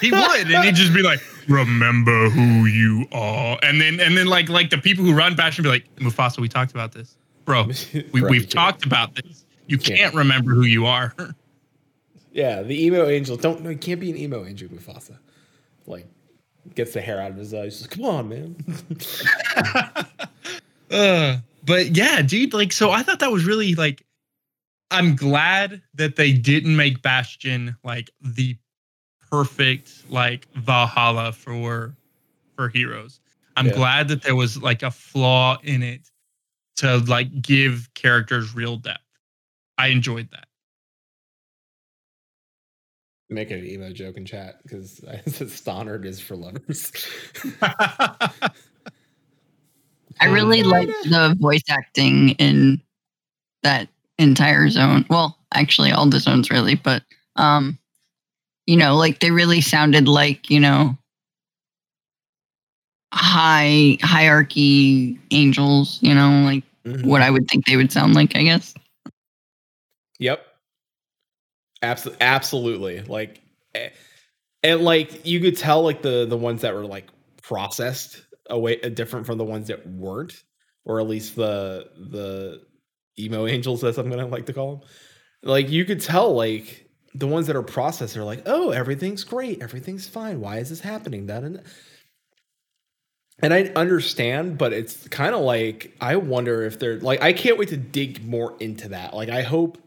he would, and he'd just be like, remember who you are. And then and then like like the people who run Bastion be like, Mufasa, we talked about this. Bro, we, can't. talked about this. You can't. can't remember who you are. Yeah, the emo angel. Don't no, he can't be an emo angel, Mufasa. Like, gets the hair out of his eyes. Just, Come on, man. uh, but yeah, dude, like so I thought that was really like I'm glad that they didn't make Bastion like the perfect like Valhalla for for heroes. I'm Yeah. glad that there was like a flaw in it to like give characters real depth. I enjoyed that. Make an emo joke in chat because I said Stonard is for lovers. I really like the voice acting in that entire zone. Well, actually, all the zones really, but um, you know, like they really sounded like you know high hierarchy angels. You know, like what I would think they would sound like. I guess. Yep. Absolutely, absolutely. Like, eh, and like you could tell, like the the ones that were like processed away uh, different from the ones that weren't, or at least the the emo angels, as I'm gonna like to call them. Like you could tell, like the ones that are processed are like, oh, everything's great, everything's fine. Why is this happening? That and and I understand, but it's kind of like I wonder if they're like I can't wait to dig more into that. Like I hope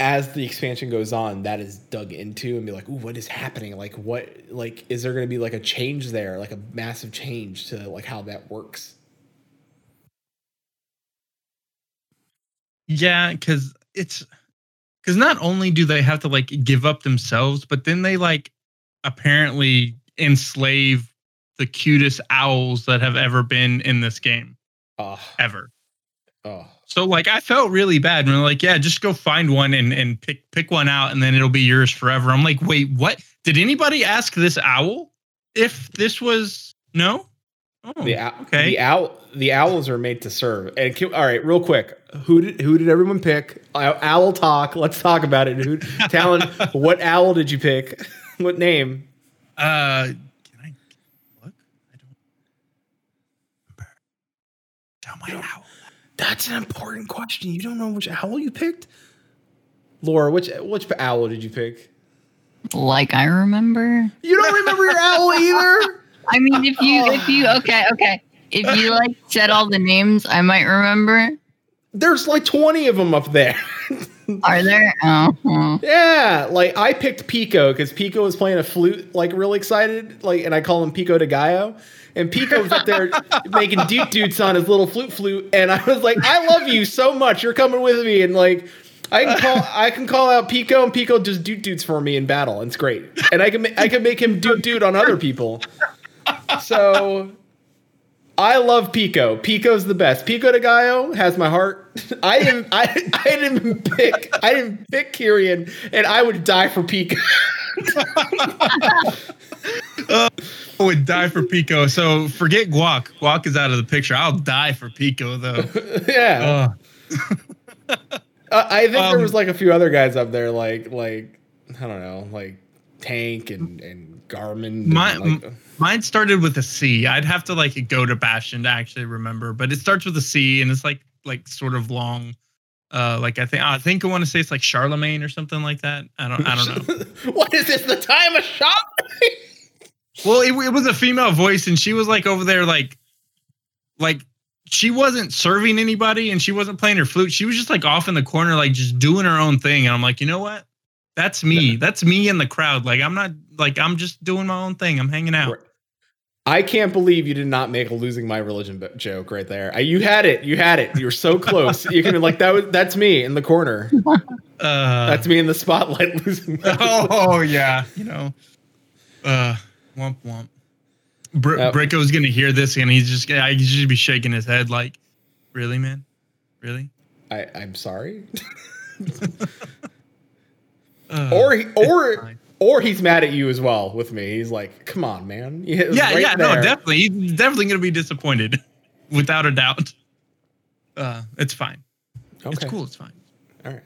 as the expansion goes on, that is dug into and be like, ooh, what is happening? Like what like is there gonna be like a change there, like a massive change to like how that works? Yeah, because it's because not only do they have to like give up themselves, but then they like apparently enslave the cutest owls that have ever been in this game Oh, ever. oh. So like I felt really bad when they're like, yeah, just go find one and and pick pick one out and then it'll be yours forever. I'm like, wait, what? Did anybody ask this owl if this was no? Oh, The owl, okay. the owl, the owls are made to serve. And can, all right, real quick, who did who did everyone pick? Owl talk. Let's talk about it. Who, Talon, what owl did you pick? What name? Uh, can I look? I don't remember. Tell my owl. That's an important question. You don't know which owl you picked, Laura. Which which owl did you pick? Like I remember. You don't remember your owl either. I mean, if you if you okay okay if you like said all the names, I might remember. There's like twenty of them up there. Are there? Oh. Yeah, like I picked Pico because Pico was playing a flute, like really excited, like, and I call him Pico de Gallo. And Pico was up there making doot dudes on his little flute flute, and I was like, I love you so much. You're coming with me, and like, I can call I can call out Pico, and Pico just doot dudes for me in battle, and it's great. And I can ma- I can make him doot dude on other people. So I love Pico. Pico's the best. Pico de Gallo has my heart. I didn't. I, I didn't pick. I didn't pick Kyrian, and I would die for Pico. I would die for Pico. So forget Guac. Guac is out of the picture. I'll die for Pico though. yeah, Ugh. I, I think there um, was like a few other guys up there, like like I don't know, like Tank and and Garmin. and, My- like, Mine started with a C. I'd have to like go to Bastion to actually remember, but it starts with a C and it's like like sort of long. Uh, like I think I think I want to say it's like Charlemagne or something like that. I don't I don't know. what is this? The time of shop? Well, it, it was a female voice, and she was like over there, like, like she wasn't serving anybody, and she wasn't playing her flute. She was just like off in the corner, like just doing her own thing. And I'm like, you know what? That's me. That's me in the crowd. Like I'm not like I'm just doing my own thing. I'm hanging out. I can't believe you did not make a losing my religion joke right there. I, you had it. You had it. You were so close. you can be like that was that's me in the corner. Uh, That's me in the spotlight losing. My oh yeah, you know. Uh, womp womp. Br-. Bricko's gonna hear this, and he's just gonna he's just be shaking his head like, really, man, really. I, I'm sorry. Uh, or he, or. Or he's mad at you as well with me. He's like, "Come on, man." Yeah, it was yeah, right yeah, no, definitely. He's definitely gonna be disappointed, without a doubt. Uh, it's fine. It's cool. It's fine. All right.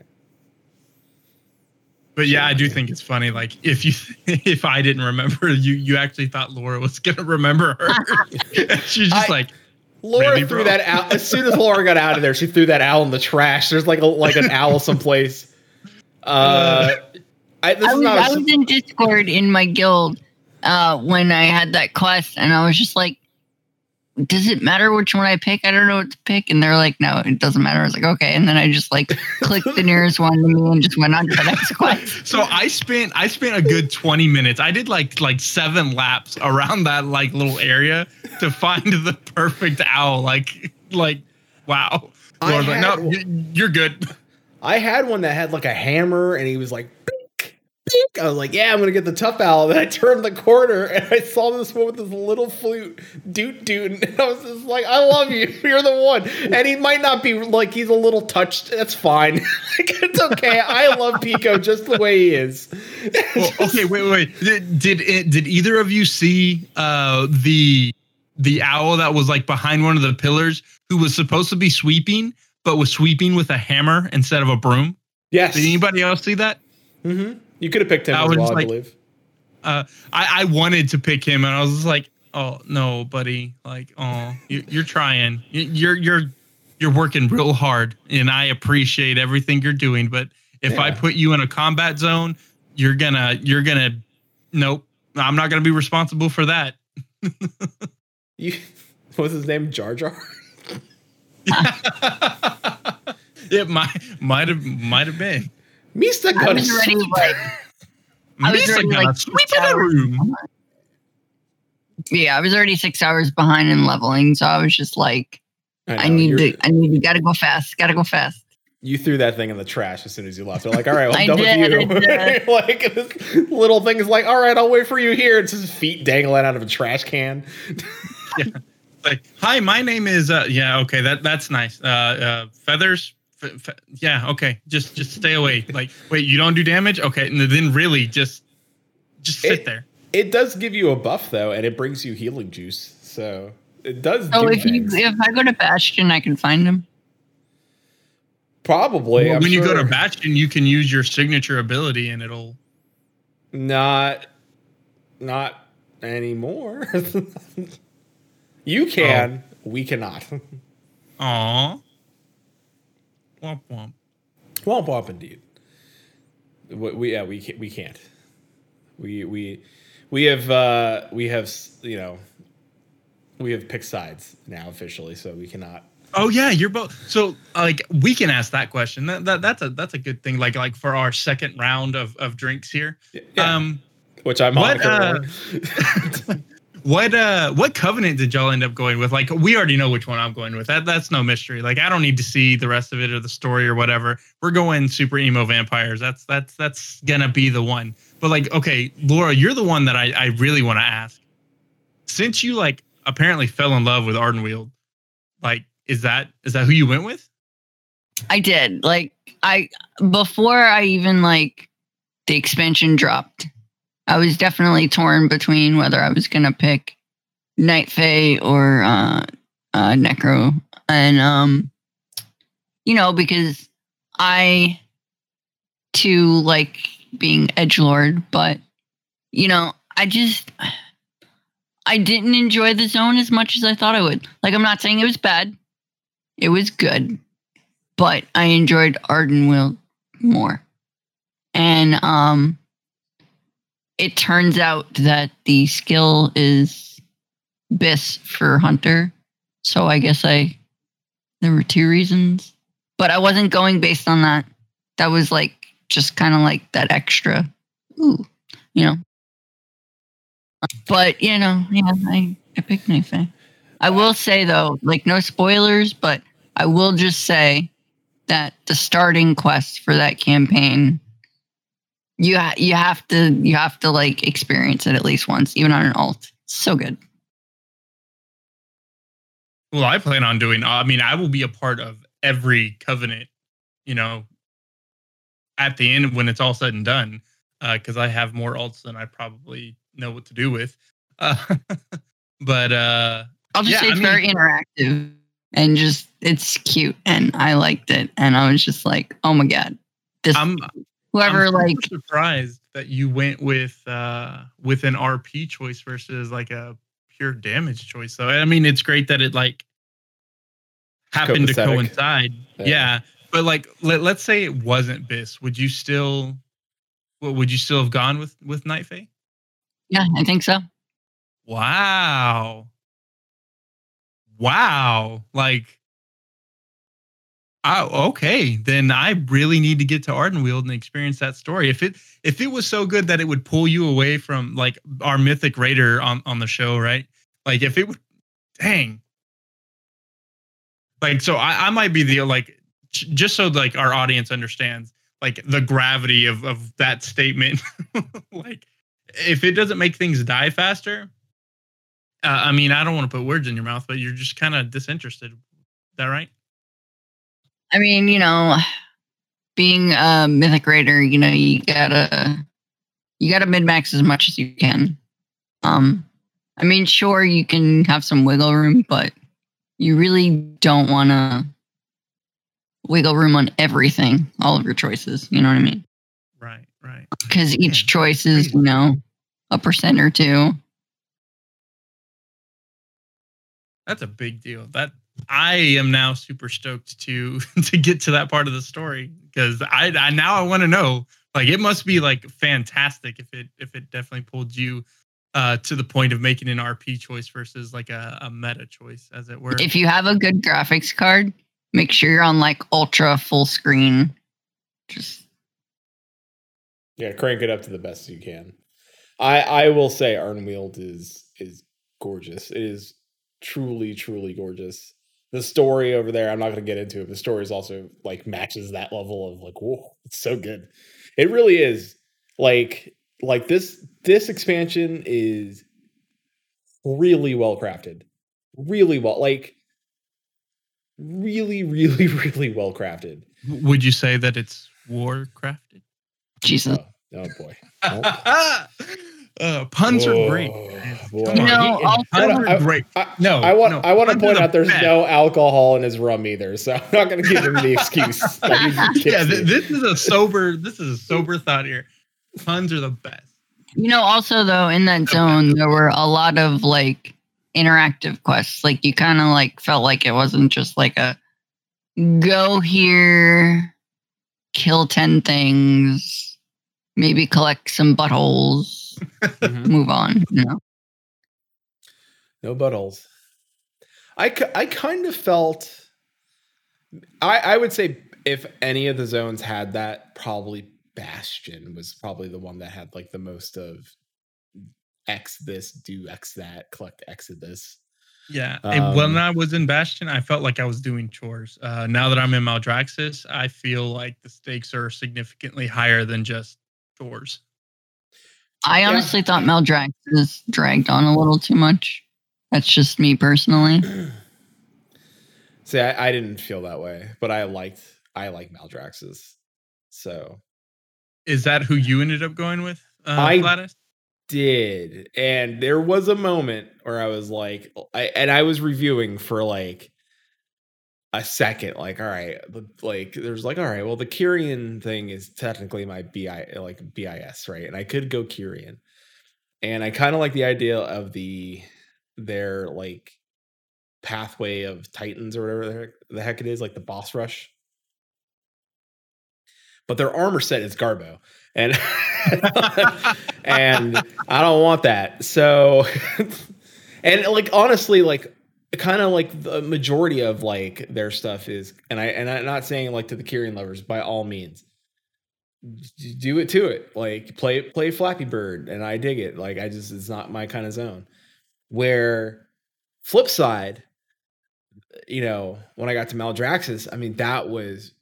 But yeah, I do think it's funny. Like if you if I didn't remember, you you actually thought Laura was gonna remember her. She's just I- like, Laura Really, threw bro? that out as soon as Laura got out of there. She threw that owl in the trash. There's like a like an owl someplace. Uh, I, this I is was, not. I A, was in Discord in my guild uh, when I had that quest, and I was just like, "Does it matter which one I pick? I don't know what to pick." And they're like, "No, it doesn't matter." I was like, "Okay," and then I just like clicked the nearest one to me and just went on to the next quest. so I spent I spent a good twenty minutes. I did like like seven laps around that like little area to find the perfect owl. Like like wow. I Laura's like, no, you- you're good. I had one that had like a hammer, and he was like. I was like, "Yeah, I'm gonna get the tough owl." Then I turned the corner and I saw this one with this little flute, doot doot, and I was just like, "I love you. You're the one." And he might not be like he's a little touched. That's fine. like, it's okay. I love Pico just the way he is. Well, okay, wait, wait. Did did, it, did either of you see uh, the the owl that was like behind one of the pillars who was supposed to be sweeping, but was sweeping with a hammer instead of a broom? Yes. Did anybody else see that? hmm You could have picked him I as well, I like- believe. Uh, I I wanted to pick him, and I was like, oh no, buddy, like oh you, you're trying, You- you're you're you're working real hard, and I appreciate everything you're doing, but if I put you in a combat zone, you're gonna you're gonna nope. I'm not gonna be responsible for that. You, what was his name? Jar Jar. it might might have might have been. Mista I got was already like, I was Misa already, like, sweep in the hours room. yeah, I was already six hours behind in leveling, so I was just like, I, know, need to, I need to, gotta go fast, gotta go fast. You threw that thing in the trash as soon as you left. They're like, "All right, well, I'm I done did, with you." Like this little thing is like, "All right, I'll wait for you here." It's his feet dangling out of a trash can. like hi my name is uh yeah okay that that's nice uh uh feathers F- f- yeah okay just just stay away like wait you don't do damage okay and then really just just sit It- there It does give you a buff though, and it brings you healing juice. So it does. So do if you, if I go to Bastion, I can find him. probably Well, I'm when you go to sure bastion you can use your signature ability and it'll not, not anymore. you can. Oh. We cannot. Aw. Womp womp. Womp womp indeed. We, we yeah we can't, we can't. We we we have uh we have you know we have picked sides now officially, so we cannot. Oh yeah, you're both. So like we can ask that question. That, that that's a that's a good thing. Like like for our second round of of drinks here. Yeah, Um, which I'm what, on. uh, what uh what covenant did y'all end up going with? Like we already know which one I'm going with. That that's no mystery. Like I don't need to see the rest of it or the story or whatever. We're going super emo vampires. That's that's that's gonna be the one. But like okay, Laura, you're the one that I I really want to ask. Since you like apparently fell in love with Ardenweald, like is that is that who you went with? I did. Like I before I even like the expansion dropped, I was definitely torn between whether I was gonna pick Night Fae or uh, uh, Necro, and um, you know because I too like being edge lord, but you know I just I didn't enjoy the zone as much as I thought I would. Like I'm not saying it was bad, it was good but I enjoyed Ardenweald more. And um it turns out that the skill is BiS for Hunter. So I guess I there were two reasons. But I wasn't going based on that. That was like just kind of like that extra ooh, you know. But you know, yeah, I, I picked Night Fae. I will say though, like no spoilers, but I will just say that the starting quest for that campaign you ha- you have to you have to like experience it at least once even on an alt so good Well, I plan on doing. I mean, I will be a part of every covenant. You know, at the end when it's all said and done, because I have more alts than I probably know what to do with. Uh, but uh, i'll just Yeah, say I it's mean- very interactive and just it's cute and i liked it and i was just like oh my god this I'm whoever I'm like surprised that you went with uh with an RP choice versus like a pure damage choice. So I mean, it's great that it like happened to coincide. Yeah. Yeah. but like let, let's say it wasn't BiS, would you still? Well, would you still have gone with with Night Fae? yeah, I think so. Wow. Wow. Like Oh, okay. Then I really need to get to Ardenweald and experience that story. If it if it was so good that it would pull you away from like our mythic raider on on the show, right? Like if it would dang. Like so I, I might be the like just so like our audience understands like the gravity of of that statement. like if it doesn't make things die faster, uh, I mean, I don't want to put words in your mouth, but you're just kind of disinterested. Is that right? I mean, you know, being a mythic raider, you know, you gotta you gotta min max as much as you can. Um, I mean, sure, you can have some wiggle room, but you really don't want to wiggle room on everything, all of your choices. You know what I mean? Right, right. Because each Yeah, choice is, you know, a percent or two. That's a big deal. That I am now super stoked to to get to that part of the story because I, I now I want to know. Like it must be like fantastic if it if it definitely pulled you uh to the point of making an RP choice versus like a, a meta choice, as it were. If you have a good graphics card, make sure you're on like ultra full screen. Just Yeah, crank it up to the best you can. I I will say Ardenweald is is gorgeous. It is truly truly gorgeous. The story over there, I'm not going to get into it. The story is also like matches that level of like, whoa, it's so good. It really is. Like like this this expansion is really well crafted. Really well like really really really well crafted. Would you say that it's war crafted Jesus. Oh, oh boy. Oh uh, puns are great. Boy. Come on, know, he- puns are great. I, No, I want no, I want to point out there's best. no alcohol in his rum either, so I'm not going to give him the excuse. yeah, th- this is a sober. This is a sober thought here. Puns are the best. You know, also though, in that zone, there were a lot of like interactive quests. Like you kind of like felt like it wasn't just like a go here, kill 10 things, maybe collect some buttholes, Mhm. move on. You know? no buttholes. I, I kind of felt I I would say if any of the zones had that, probably Bastion was probably the one that had like the most of X this, do X that, collect X of this. Yeah. and when Um, I was in Bastion, I felt like I was doing chores. Uh, now that I'm in Maldraxxus, I feel like the stakes are significantly higher than just chores. I Yeah. honestly thought Meldrax is dragged on a little too much. That's just me personally. See, I, I didn't feel that way, but I liked I like Maldraxxus. So Is that who you ended up going with, uh, I- Gladys? did and there was a moment where i was like I, and i was reviewing for like a second like all right like there's like all right well the kyrian thing is technically my bi like BiS right? And i could go kyrian. And i kind of like the idea of the their like pathway of titans or whatever the heck, the heck it is like the boss rush. But their armor set is garbo. And and I don't want that. So, and like honestly, like kind of like the majority of like their stuff is, and I and I'm not saying like to the Kyrian lovers by all means, do it to it. Like play play Flappy Bird, and I dig it. Like I just it's not my kind of zone. Where flip side, you know, when I got to Maldraxxus, I mean that was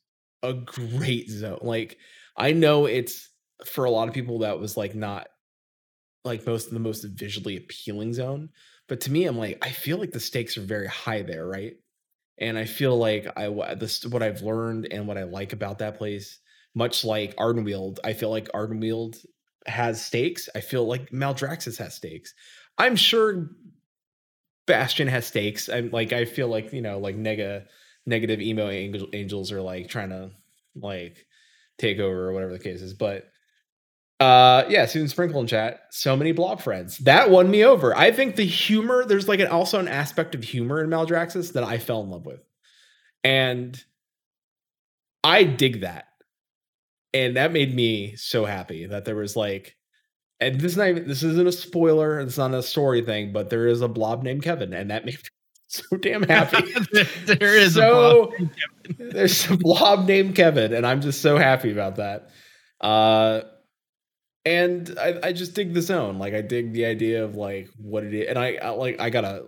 a great zone. Like I know it's for a lot of people that was like not like most of the most visually appealing zone but to me i'm like i feel like the stakes are very high there right? And i feel like i this what i've learned and what i like about that place much like ardenweald i feel like ardenweald has stakes. I feel like maldraxxus has stakes. I'm sure bastion has stakes. I'm like i feel like you know like nega negative emo angel, angels are like trying to like take over or whatever the case is. But uh yeah, Susan Sprinkle in chat. So many blob friends. That won me over. I think the humor, there's like an also an aspect of humor in Maldraxxus that I fell in love with. And I dig that. And that made me so happy that there was like and this is not even, this isn't a spoiler, it's not a story thing, but there is a blob named Kevin, and that made me so damn happy. there is So- a blob. There's a blob named Kevin, and I'm just so happy about that. Uh, and I, I just dig the zone. Like I dig the idea of like what it is, and I, I like I gotta.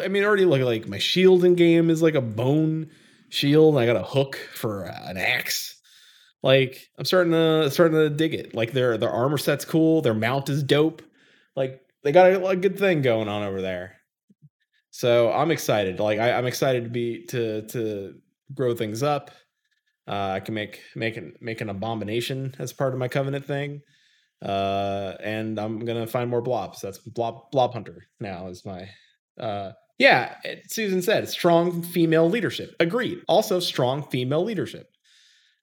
I mean, already look like my shield in game is like a bone shield. And I got a hook for an axe. Like I'm starting to starting to dig it. Like their their armor set's cool. Their mount is dope. Like they got a, a good thing going on over there. So I'm excited. Like I, I'm excited to be to to grow things up. Uh, I can make make an make an abomination as part of my covenant thing, uh, and I'm gonna find more blobs. That's blob blob hunter now is my. Uh, yeah, it- Susan said strong female leadership. Agreed. Also strong female leadership.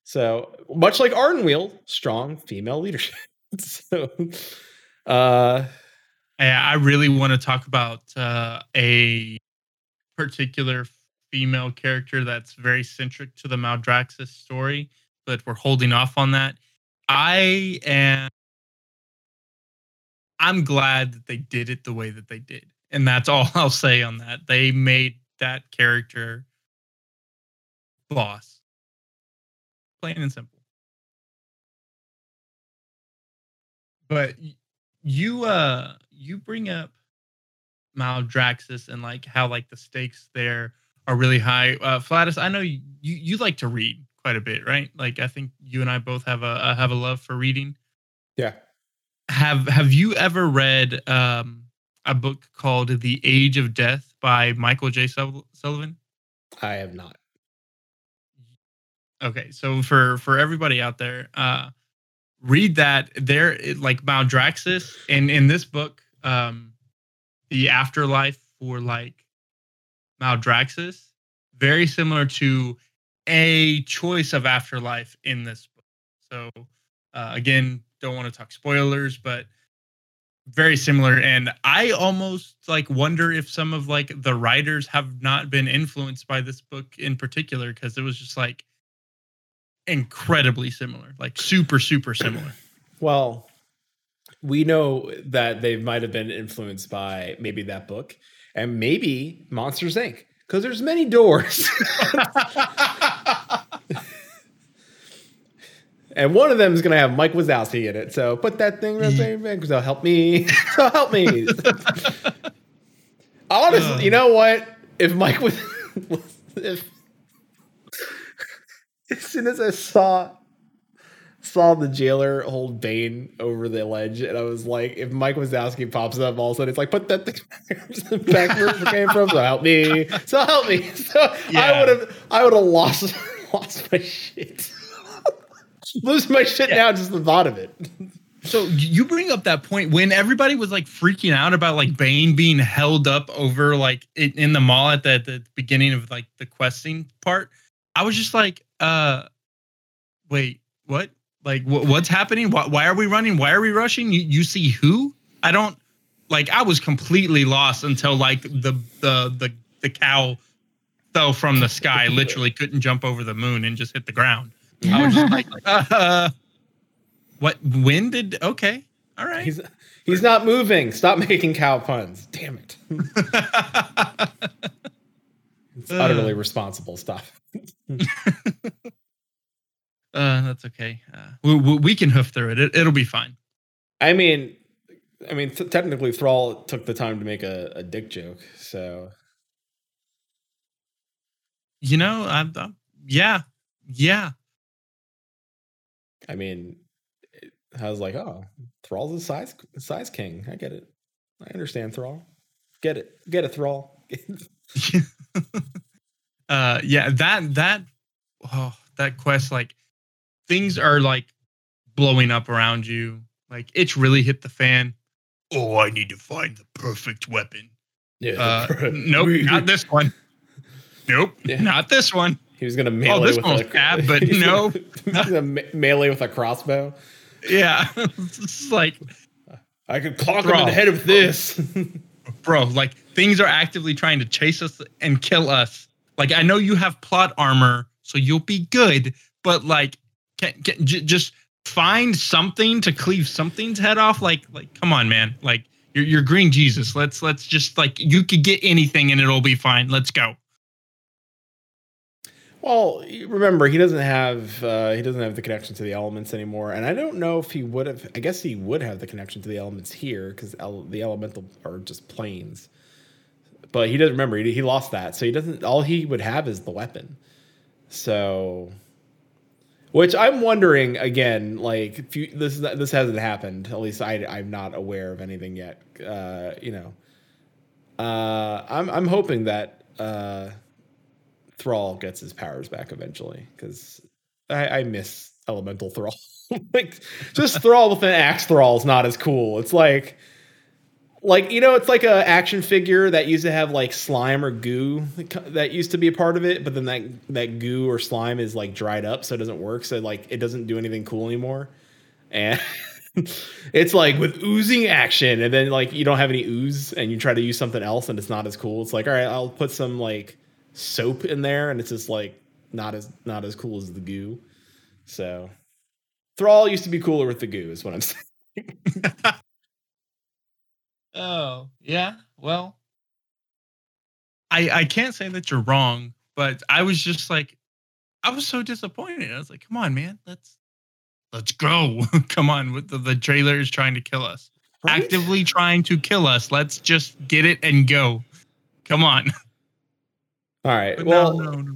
So much like Ardenweald, strong female leadership. so, uh, I really want to talk about uh, a particular female character that's very centric to the Maldraxxus story, but we're holding off on that. I am. I'm glad that they did it the way that they did, and that's all I'll say on that. They made that character boss, plain and simple. But you uh you bring up Maldraxxus and like how like the stakes there are really high. Uh Flatus, I know you you like to read quite a bit, right? Like I think you and I both have a uh, have a love for reading. yeah. Have have you ever read um a book called The Age of Death by Michael J. Sullivan? I have not. Okay, so for for everybody out there, uh read that. There, like Maldraxxus, and in this book, um, the afterlife for like Maldraxxus, very similar to a choice of afterlife in this book. So uh, again, don't want to talk spoilers, but very similar. And I almost like wonder if some of like the writers have not been influenced by this book in particular because it was just like incredibly similar, like super, super similar. Well, we know that they might have been influenced by maybe that book and maybe Monsters Inc. Because there's many doors, and one of them is going to have Mike Wazowski in it. So put that thing right there, man. So help me. So help me. Honestly, you know what? If Mike was, if as soon as I saw saw the jailer hold Baine over the ledge, and I was like, if Mike Wazowski pops up, all of a sudden it's like, put that thing back where it came from. So help me. So help me. So I would have, I would have lost, lost my shit. Lose my shit Yeah. now just the thought of it. So you bring up that point when everybody was like freaking out about like Baine being held up over like in, in the Maw at the, the beginning of like the questing part. I was just like, uh, wait, what? Like, wh- what's happening? Why, why are we running? Why are we rushing? You, you see who? I don't like. I was completely lost until like the the the the cow fell from the sky. Literally couldn't jump over the moon and just hit the ground. I was just like, uh, what? When did? Okay, all right. He's he's not moving. Stop making cow puns. Damn it. It's utterly responsible stuff. Uh, that's okay. Uh, we, we, can hoof through it. it. It'll be fine. I mean, I mean, th- technically, Thrall took the time to make a, a dick joke. So You know, I'm, I'm yeah, yeah. I mean, it, I was like, oh, Thrall's a size size king. I get it. I understand Thrall. Get it. Get a Thrall. uh, yeah. That that oh, that quest like things are like blowing up around you. Like it's really hit the fan. Oh, I need to find the perfect weapon. yeah. Uh, nope, not this one. Nope, Yeah. not this one. He was gonna oh, melee Oh, this with one's a bad, but no. gonna- me- melee with a crossbow. Yeah, it's like, I could clock him in the head with this. bro, like things are actively trying to chase us and kill us. Like I know you have plot armor, so you'll be good, but like, can, can, j- just find something to cleave something's head off. Like, like, come on, man. Like you're you're green Jesus. Let's let's just like you could get anything and it'll be fine. Let's go. Well, remember he doesn't have uh, he doesn't have the connection to the elements anymore, and I don't know if he would have. I guess he would have the connection to the elements here because el- the elemental are just planes. But he doesn't remember. He, he lost that, so he doesn't. All he would have is the weapon. So, which I'm wondering again, like if you, this this hasn't happened. At least I I'm not aware of anything yet. Uh, you know, uh, I'm I'm hoping that uh, Thrall gets his powers back eventually because I, I miss Elemental Thrall. like just Thrall with an axe Thrall is not as cool. It's like like you know it's like a action figure that used to have like slime or goo that used to be a part of it but then that that goo or slime is like dried up so it doesn't work so like it doesn't do anything cool anymore and it's like with oozing action and then like you don't have any ooze and you try to use something else and it's not as cool it's like all right i'll put some like soap in there and it's just like not as not as cool as the goo so thrall used to be cooler with the goo is what i'm saying Oh, yeah. Well, I I can't say that you're wrong, but I was just like I was so disappointed. I was like, "Come on, man. Let's let's go. Come on, with the, the Jailer is trying to kill us. Right? Actively trying to kill us. Let's just get it and go. Come on." all right But well no, no, no.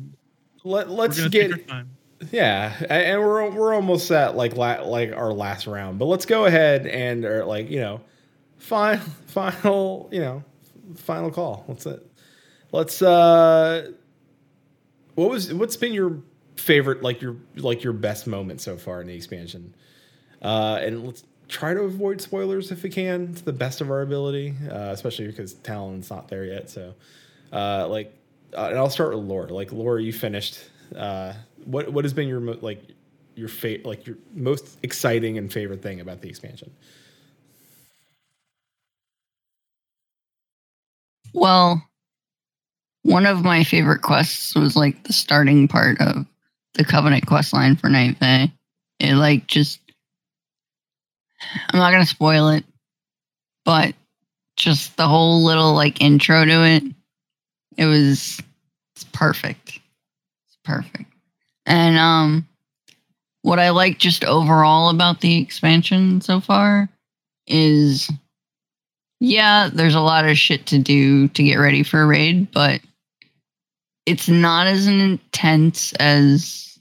Let, let's get take our time. yeah and we're we're almost at like la, like our last round but let's go ahead and or like you know final final you know final call what's it let's uh what was what's been your favorite like your like your best moment so far in the expansion uh and let's try to avoid spoilers if we can to the best of our ability uh especially because talon's not there yet so uh like uh, and I'll start with Laura. Like Laura, you finished. Uh, what what has been your mo- like your fa- like your most exciting and favorite thing about the expansion? Well, one of my favorite quests was like the starting part of the Covenant quest line for Night Fae. It like just I'm not gonna spoil it, but just the whole little like intro to it, it was it's perfect. It's perfect. And um what I like just overall about the expansion so far is yeah, there's a lot of shit to do to get ready for a raid, but it's not as intense as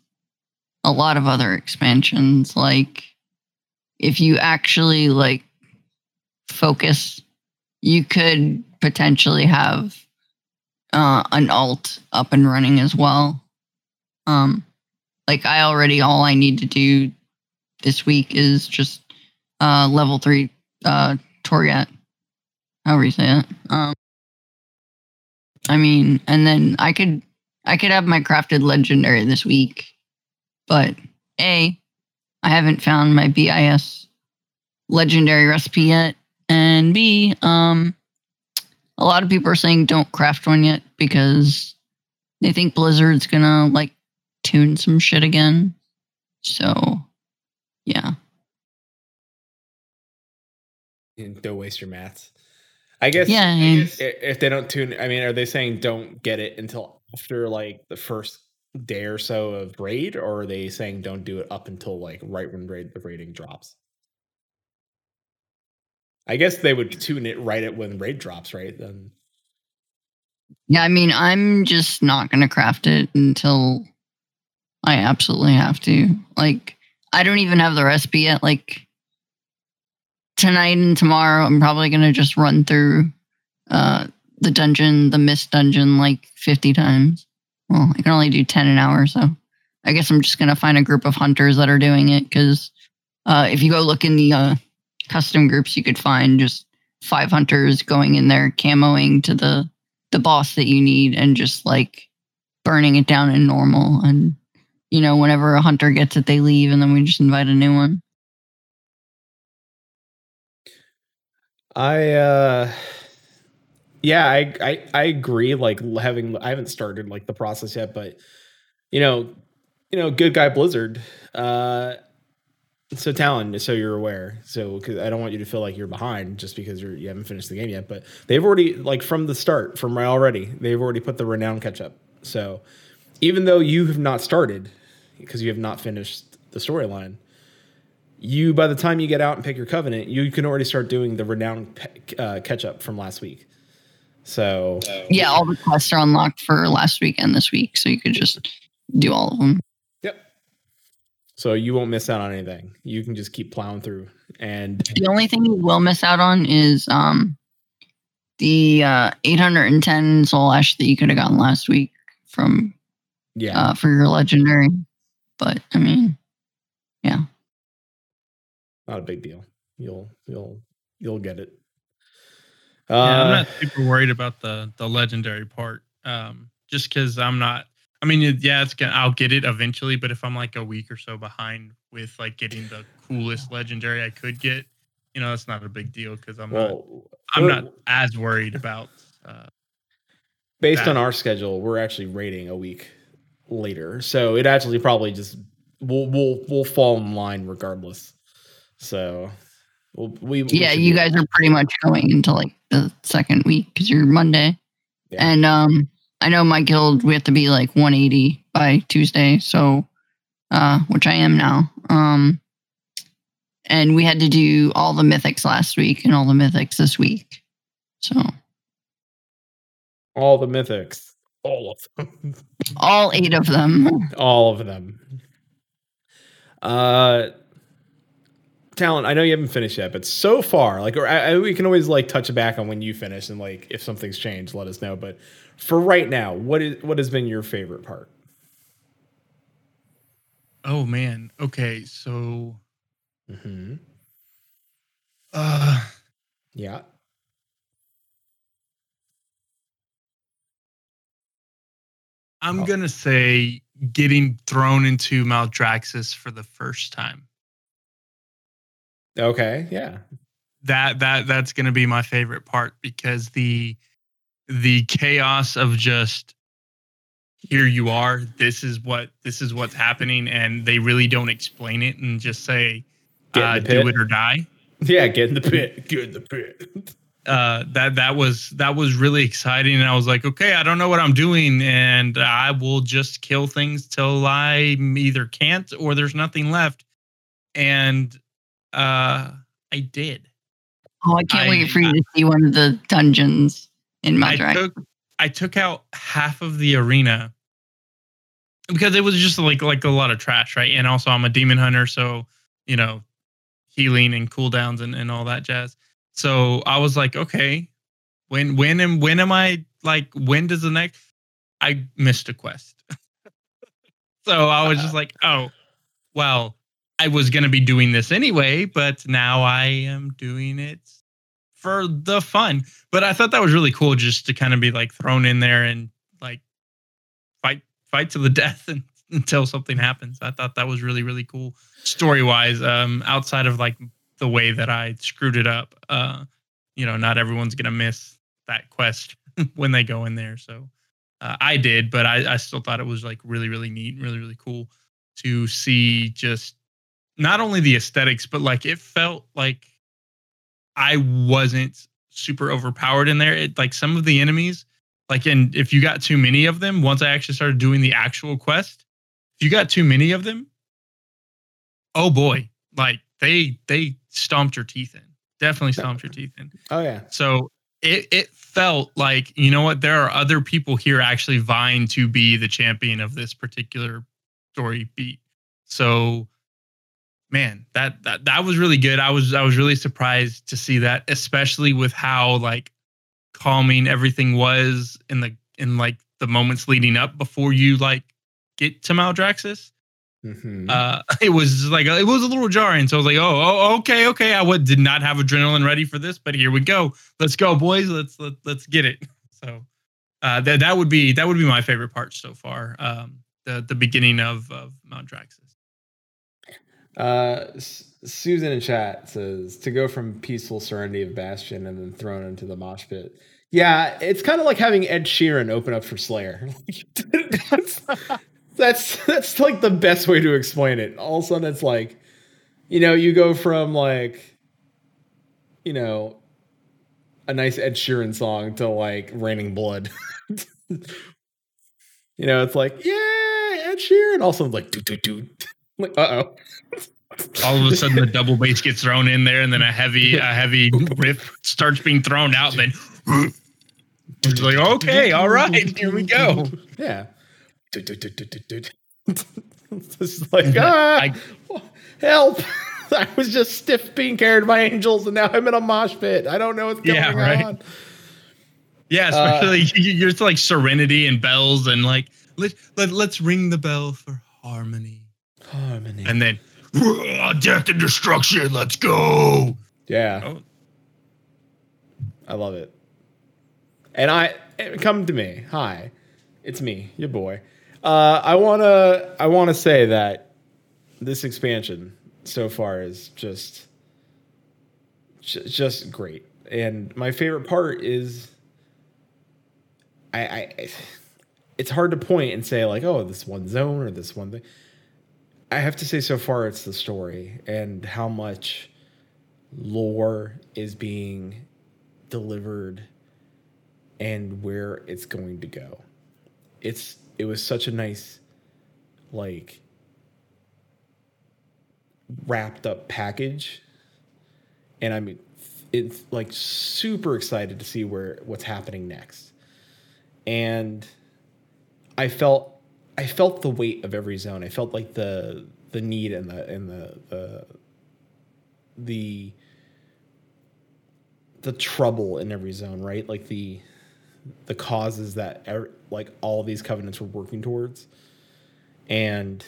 a lot of other expansions. Like, if you actually like focus, you could potentially have uh, an alt up and running as well. Um, like I already all I need to do this week is just uh, level three uh, Toriat however you say it. Um, I mean, and then I could I could have my crafted legendary this week, but a I haven't found my BiS legendary recipe yet, and b um a lot of people are saying don't craft one yet because they think Blizzard's gonna like tune some shit again. So yeah. And don't waste your mats. I guess. Yeah, I guess if they don't tune, I mean, are they saying don't get it until after like the first day or so of raid, or are they saying don't do it up until like right when raid the rating drops? I guess they would tune it right at when raid drops, right? Then Yeah, I mean, I'm just not going to craft it until I absolutely have to. Like, I don't even have the recipe yet. Like, tonight and tomorrow, I'm probably going to just run through uh, the dungeon, the mist dungeon, like 50 times. Well, I can only do 10 an hour, so I guess I'm just going to find a group of hunters that are doing it because uh, if you go look in the uh, custom groups, you could find just five hunters going in there camoing to the the boss that you need and just like burning it down in normal and you know whenever a hunter gets it they leave and then we just invite a new one I uh yeah, I, I I agree. Like having I haven't started like the process yet, but you know, you know, good guy Blizzard. Uh so Talon, so you're aware. So cause I don't want you to feel like you're behind just because you're you haven't finished the game yet. But they've already like from the start, from already, they've already put the renown catch up. So even though you have not started, because you have not finished the storyline, you by the time you get out and pick your covenant, you can already start doing the renown uh, catch up from last week. So yeah, all the quests are unlocked for last week and this week, so you could just do all of them. Yep. So you won't miss out on anything. You can just keep plowing through. And the only thing you will miss out on is um the uh 810 soul ash that you could have gotten last week from yeah uh, for your legendary. But I mean, yeah not a big deal. You'll you'll you'll get it. Uh, yeah, I'm not super worried about the the legendary part. Um, just because I'm not. I mean, yeah, it's gonna. I'll get it eventually, but if I'm like a week or so behind with like getting the coolest legendary I could get, you know, that's not a big deal because I'm well, not. I'm not as worried about. Uh, based that. on our schedule, we're actually rating a week later, so it actually probably just we'll we'll we'll fall in line regardless. So we, we yeah, you guys are pretty much going into like the second week because you're Monday, yeah. and um, I know my guild we have to be like 180 by Tuesday, so uh, which I am now. Um, and we had to do all the mythics last week and all the mythics this week, so all the mythics, all of them, all eight of them, all of them. Uh Talon, I know you haven't finished yet, but so far, like, or I, I, we can always like touch back on when you finish and like if something's changed, let us know. But for right now, what is what has been your favorite part? Oh man, okay, so, hmm uh, yeah, I'm oh. gonna say getting thrown into Maldraxxus for the first time. Okay, yeah. That that that's going to be my favorite part because the the chaos of just here you are this is what this is what's happening and they really don't explain it and just say uh, do it or die. Yeah get in the pit get in the pit. Uh, that that was that was really exciting and i was like okay i don't know what i'm doing and i will just kill things till i either can't or there's nothing left and uh, I did. Oh, I can't I, wait for you I, to see one of the dungeons in my I took, I took out half of the arena because it was just like like a lot of trash, right? And also I'm a demon hunter, so you know, healing and cooldowns and, and all that jazz. So I was like, okay, when when am when am I like when does the next I missed a quest. so I was just like, oh, well, I was going to be doing this anyway, but now I am doing it for the fun. But I thought that was really cool just to kind of be like thrown in there and like fight fight to the death and, until something happens. I thought that was really really cool story wise. Um, outside of like the way that I screwed it up, uh, you know, not everyone's gonna miss that quest when they go in there. So uh, I did, but I, I still thought it was like really really neat, really really cool to see just not only the aesthetics, but like it felt like I wasn't super overpowered in there. It like some of the enemies, like and if you got too many of them, once I actually started doing the actual quest, if you got too many of them, oh boy, like they they stomped your teeth in. Definitely stomped your teeth in. Oh yeah. So it it felt like you know what there are other people here actually vying to be the champion of this particular story beat. So man, that that that was really good. I was I was really surprised to see that, especially with how like calming everything was in the in like the moments leading up before you like get to Maldraxxus. Mm-hmm. Uh, it was like it was a little jarring. So I was like, oh, oh okay, okay. I would, did not have adrenaline ready for this, but here we go. Let's go, boys. Let's let, let's get it. So uh, that that would be that would be my favorite part so far. Um, the the beginning of of Maldraxxus. Uh, S- Susan in chat says to go from peaceful serenity of Bastion and then thrown into the mosh pit. Yeah, it's kind of like having Ed Sheeran open up for Slayer. that's, that's that's like the best way to explain it. All of a sudden, it's like, you know, you go from like, you know, a nice Ed Sheeran song to like Raining Blood. you know, it's like, yeah, Ed Sheeran. Also, like, do do do. Like, uh oh. All of a sudden, the double bass gets thrown in there, and then a heavy a heavy riff starts being thrown out. And then it's like, okay, all right, here we go. Yeah. It's like, ah, I- help. I was just stiff being carried by angels and now I'm in a mosh pit. I don't know what's going Yeah, right. on. Yeah, Uh, especially you're it's like serenity and bells and like let, let let's ring the bell for harmony, Harmony. and then death and destruction. Let's go. yeah. Oh. I love it. And I come to me. Hi. It's me, your boy. Uh, I wanna I wanna say that this expansion so far is just just great. And my favorite part is I, I it's hard to point and say like, oh, this one zone or this one thing. I have to say so far it's the story and how much lore is being delivered and where it's going to go. It's it was such a nice like wrapped up package and I'm it's like super excited to see where what's happening next. And I felt I felt the weight of every zone. I felt like the the need and the and the the the the trouble in every zone, right? Like the the causes that er, like all these covenants were working towards, and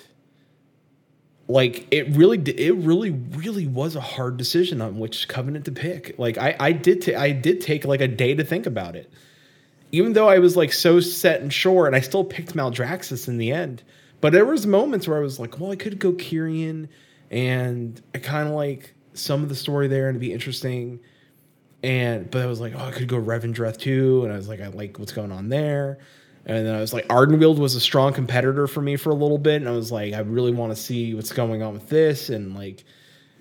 like it really it really really was a hard decision on which covenant to pick. Like I I did ta- I did take like a day to think about it, even though I was like so set and sure, and I still picked Maldraxxus in the end. But there was moments where I was like, well, I could go Kyrian, and I kind of like some of the story there and it'd be interesting and but I was like, oh, I could go Revendreth too, and I was like, I like what's going on there. And then I was like, Ardenweald was a strong competitor for me for a little bit, and I was like, I really want to see what's going on with this, and like,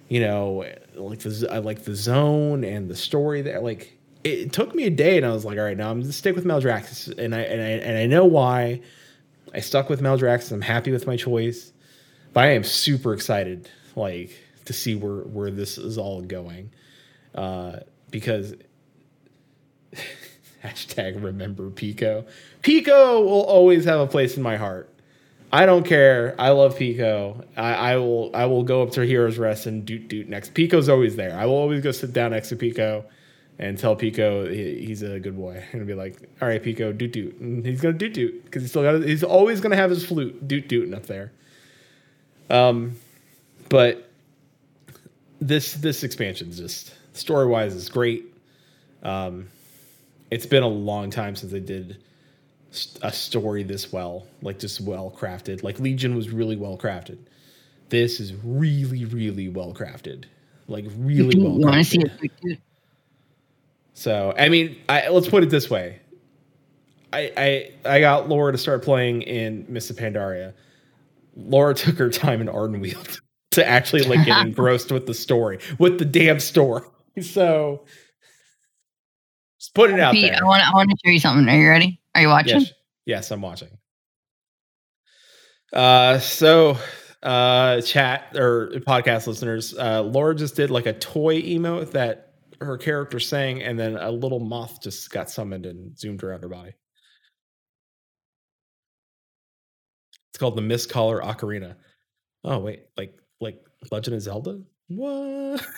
you know, like the I like the zone and the story there. Like, it, took me a day, and I was like, all right, now I'm gonna stick with Maldraxxus, and I and I and I know why. I stuck with Maldraxxus. I'm happy with my choice, but I am super excited, like, to see where where this is all going. Uh, because hashtag remember Pico. Pico will always have a place in my heart. I don't care. I love Pico. I, I will I will go up to Heroes Rest and doot doot next. Pico's always there. I will always go sit down next to Pico and tell Pico he, he's a good boy and be like, all right, Pico, doot doot. And he's gonna doot doot because he's still got he's always gonna have his flute doot dooting up there. Um, but this this expansion is just story wise is great. Um, it's been a long time since they did a story this well, like just well crafted. Like Legion was really well crafted. This is really, really well crafted. Like really well. you want to see crafted. it? So I mean, I, let's put it this way. I, I I got Laura to start playing in Miss Pandaria. Laura took her time in Ardenweald to actually like get engrossed with the story, with the damn story. So just put it out Pete, there. I want I want to show you something. Are you ready? Are you watching? Yes, yes, I'm watching. Uh, so uh, chat or podcast listeners, uh, Laura just did like a toy emote that her character sang, and then a little moth just got summoned and zoomed around her body. It's called the Mist Caller Ocarina. Oh wait, like like Legend of Zelda? What?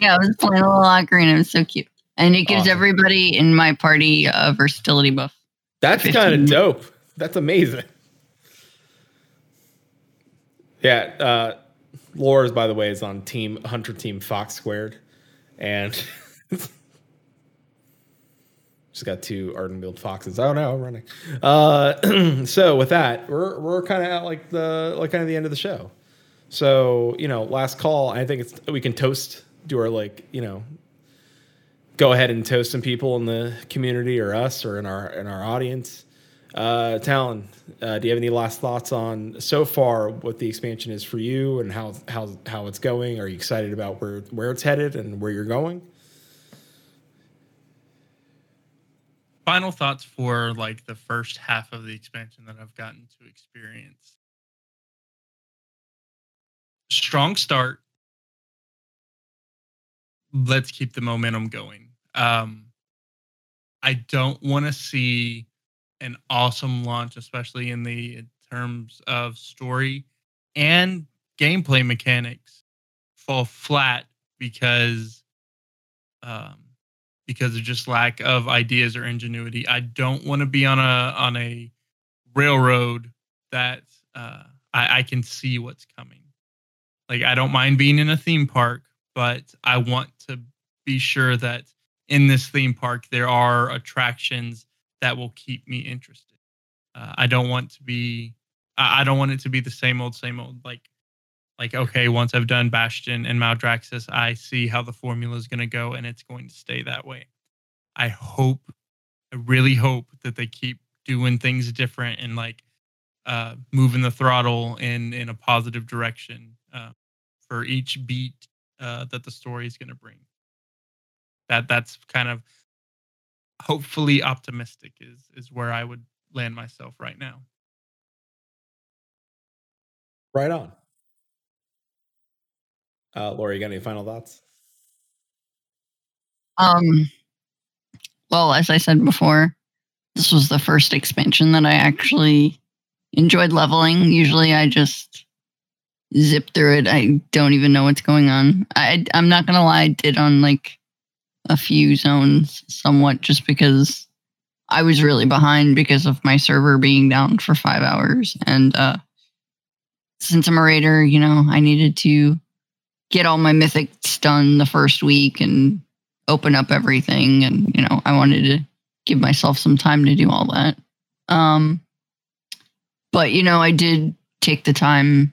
Yeah, I was playing a little ocarina. It was so cute, and it gives Awesome. everybody in my party a versatility buff. That's kind of dope. That's amazing. Yeah, uh Laura's by the way is on team Hunter team Fox squared. And Just got two Ardenweald foxes. Oh no, I'm running. Uh, so with that, we're we're kind of at like the like kind of the end of the show. So you know, last call. I think it's we can toast. Do our like you know, go ahead and toast some people in the community or us or in our in our audience. Uh, Talon, uh, do you have any last thoughts on so far what the expansion is for you and how how how it's going? Are you excited about where where it's headed and where you're going? Final thoughts for like the first half of the expansion that I've gotten to experience. Strong start. Let's keep the momentum going. Um, I don't want to see an awesome launch, especially in the in terms of story and gameplay mechanics, fall flat because um, because of just lack of ideas or ingenuity. I don't want to be on a on a railroad that uh, I, I can see what's coming. Like I don't mind being in a theme park, but I want to be sure that in this theme park there are attractions that will keep me interested. Uh, I don't want to be I, don't want it to be the same old same old like like okay once I've done Bastion and Maldraxxus I see how the formula is going to go and it's going to stay that way. I hope I really hope that they keep doing things different and like uh, moving the throttle in in a positive direction uh, for each beat uh, that the story is going to bring. That that's kind of hopefully optimistic is is where I would land myself right now. Right on. Uh, Laura, you got any final thoughts? Um, well, as I said before, this was the first expansion that I actually enjoyed leveling. Usually, I just zip through it. I don't even know what's going on. I I'm not gonna lie, I did on like a few zones somewhat just because I was really behind because of my server being down for five hours. And uh, since I'm a raider, you know, I needed to get all my mythics done the first week and open up everything. And, you know, I wanted to give myself some time to do all that. Um, but, you know, I did take the time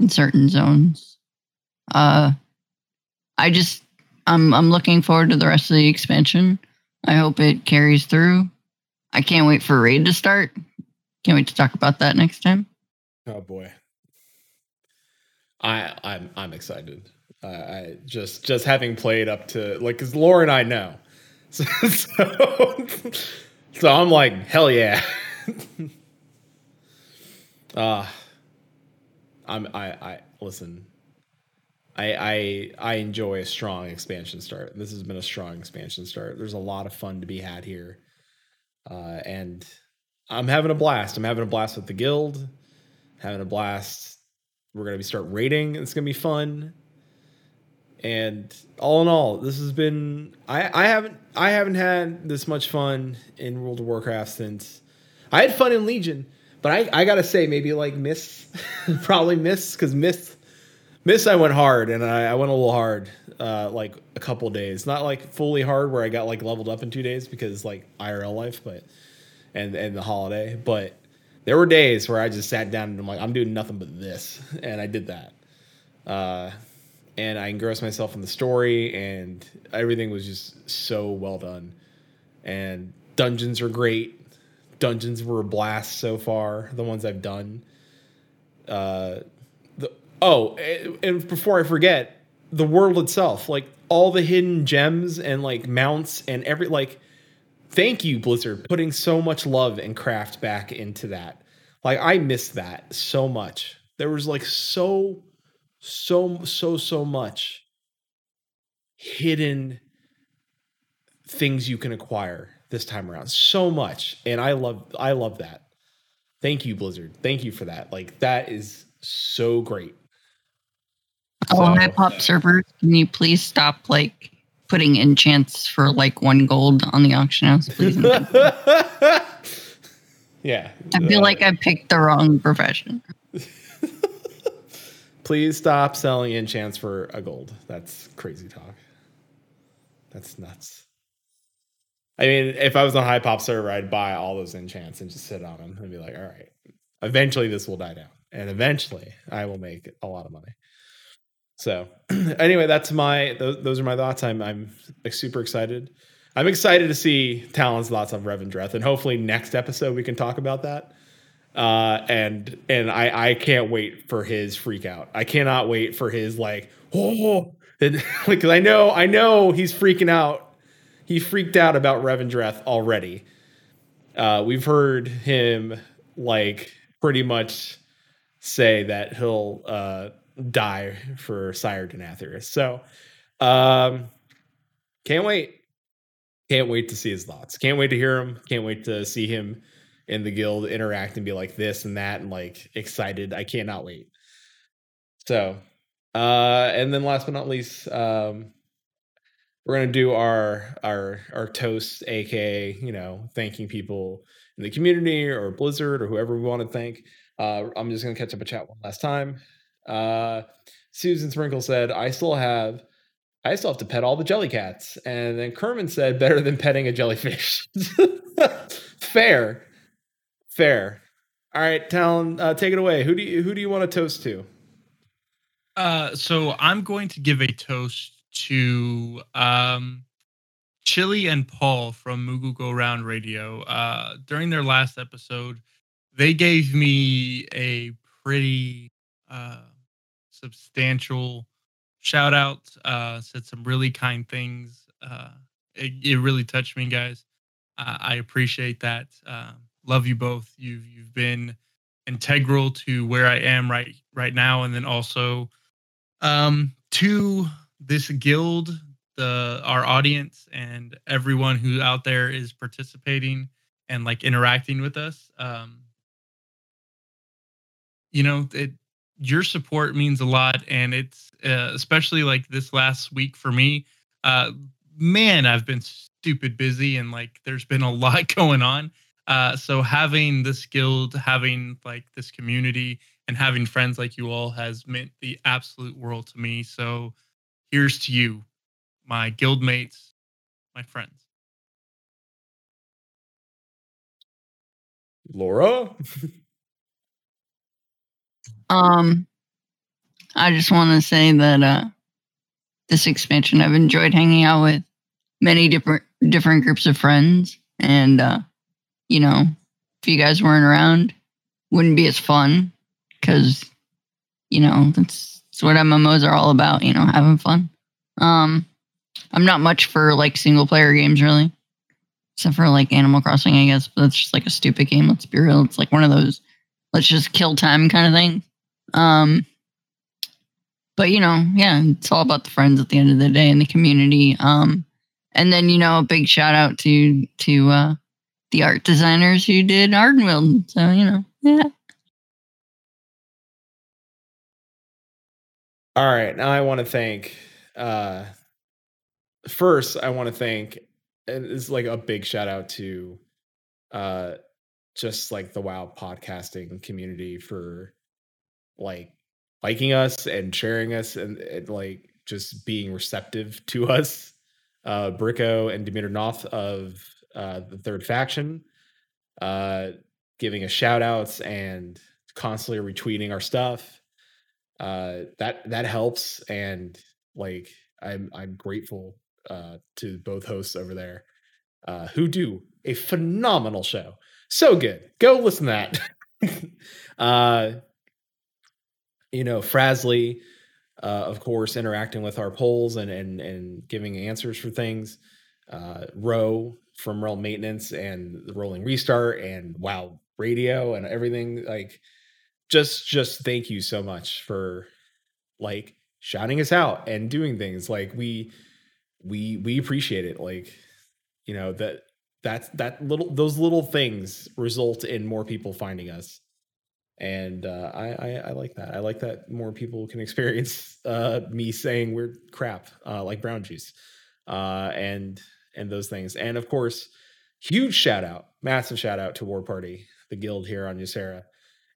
in certain zones. Uh, I just I'm I'm looking forward to the rest of the expansion. I hope it carries through. I can't wait for raid to start. Can't wait to talk about that next time. Oh boy, I I'm I'm excited. Uh, I just just having played up to like because Laura and I know, so so, so I'm like hell yeah. uh I'm I I listen. I, I I enjoy a strong expansion start. This has been a strong expansion start. There's a lot of fun to be had here, uh, and I'm having a blast. I'm having a blast with the guild, having a blast. We're gonna be start raiding. It's gonna be fun. And all in all, this has been I, I haven't I haven't had this much fun in World of Warcraft since I had fun in Legion, but I, I gotta say maybe like Miss probably Miss because Miss Miss, I went hard, and I, I went a little hard, uh, like a couple days. Not like fully hard, where I got like leveled up in two days because like IRL life, but and and the holiday. But there were days where I just sat down and I'm like, I'm doing nothing but this, and I did that. Uh, and I engrossed myself in the story, and everything was just so well done. And dungeons are great. Dungeons were a blast so far. The ones I've done. Uh, Oh, eh, and before I forget, the world itself, like all the hidden gems and like mounts and every like thank you Blizzard putting so much love and craft back into that. Like I missed that so much. There was like so so so so much hidden things you can acquire this time around. So much. And I love I love that. Thank you Blizzard. Thank you for that. Like that is so great. Oh, so, my pop servers, can you please stop like putting enchants for like one gold on the auction house, please? yeah. I feel uh, like I picked the wrong profession. please stop selling enchants for a gold. That's crazy talk. That's nuts. I mean, if I was on High Pop server, I'd buy all those enchants and just sit on them and be like, all right, eventually this will die down, and eventually I will make a lot of money. So, anyway, that's my those, those are my thoughts. I'm I'm super excited. I'm excited to see Talon's thoughts on Revendreth, and hopefully next episode we can talk about that. Uh, and and I I can't wait for his freak out. I cannot wait for his like oh, and, like I know I know he's freaking out he freaked out about Revendreth already. Uh, we've heard him like pretty much say that he'll uh, die for Sire Denathrius. So, um, can't wait. Can't wait to see his thoughts. Can't wait to hear him. Can't wait to see him in the guild interact and be like this and that and like excited. I cannot wait. So, uh, and then last but not least, um, we're gonna do our our our toast, aka you know thanking people in the community or Blizzard or whoever we want to thank. Uh, I'm just gonna catch up a chat one last time. Uh, Susan Sprinkle said, "I still have." I still have to pet all the jellycats. And then Kerman said, better than petting a jellyfish. Fair. Fair. All right, Talon, uh, take it away. Who do you who do you want to toast to? Uh, so I'm going to give a toast to um, Chili and Paul from Moogle Go Round Radio. Uh, during their last episode, they gave me a pretty uh, substantial shout out. Uh, said some really kind things. Uh, it, it really touched me, guys. Uh, I appreciate that. Uh, love you both. You've you've been integral to where I am right right now, and then also um, to this guild, the our audience, and everyone who out there is participating and like interacting with us. Um, you know, it your support means a lot, and it's uh, especially like this last week for me. Uh, man, I've been stupid busy, and like there's been a lot going on. Uh, so having this guild, having like this community, and having friends like you all has meant the absolute world to me. So here's to you, my guild mates, my friends. Laura? um, I just want to say that uh, this expansion, I've enjoyed hanging out with many different different groups of friends, and uh, you know, if you guys weren't around, wouldn't be as fun because you know that's, that's what MMOs are all about. You know, having fun. Um, I'm not much for like single player games really, except for like Animal Crossing, I guess. But that's just like a stupid game. Let's be real. It's like one of those let's just kill time kind of thing. Um, but you know, yeah, it's all about the friends at the end of the day and the community. Um, and then you know, a big shout out to to uh, the art designers who did Ardenweald. So you know, yeah. All right, now I want to thank. Uh, first, I want to thank. It's like a big shout out to, uh, just like the WoW podcasting community for, like, liking us and sharing us and, and like just being receptive to us. Uh, Bricko and Demeter Noth of uh, the Third Faction, uh, giving us shout outs and constantly retweeting our stuff uh that that helps and like i'm i'm grateful uh to both hosts over there uh who do a phenomenal show so good go listen to that uh you know frasley uh of course interacting with our polls and and and giving answers for things. Uh row from realm maintenance and the rolling restart and wow radio and everything like just just thank you so much for like shouting us out and doing things. Like we we we appreciate it. Like you know that that's that little those little things result in more people finding us and uh, I, I, I like that i like that more people can experience uh, me saying we're crap uh, like brown juice uh, and and those things and of course huge shout out massive shout out to war party the guild here on Ysera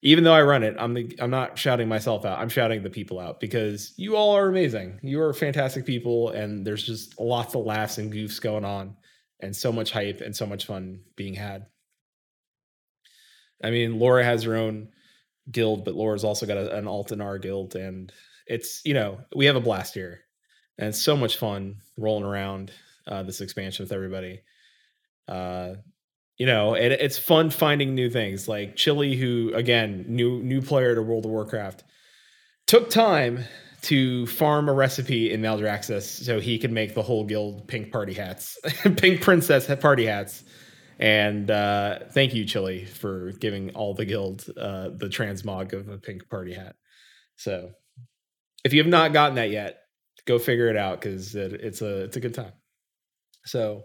even though I run it, I'm the I'm not shouting myself out. I'm shouting the people out because you all are amazing. You are fantastic people, and there's just lots of laughs and goofs going on. and so much hype and so much fun being had. I mean, Laura has her own guild, but Laura's also got a, an alt in our guild, and it's you know we have a blast here, and it's so much fun rolling around uh, this expansion with everybody. Uh, you know, and it's fun finding new things like Chili, who again new new player to World of Warcraft, took time to farm a recipe in Maldraxxus so he could make the whole guild pink party hats, pink princess party hats. And uh, thank you, Chili, for giving all the guild uh, the transmog of a pink party hat. So, if you have not gotten that yet, go figure it out because it, it's a it's a good time. So,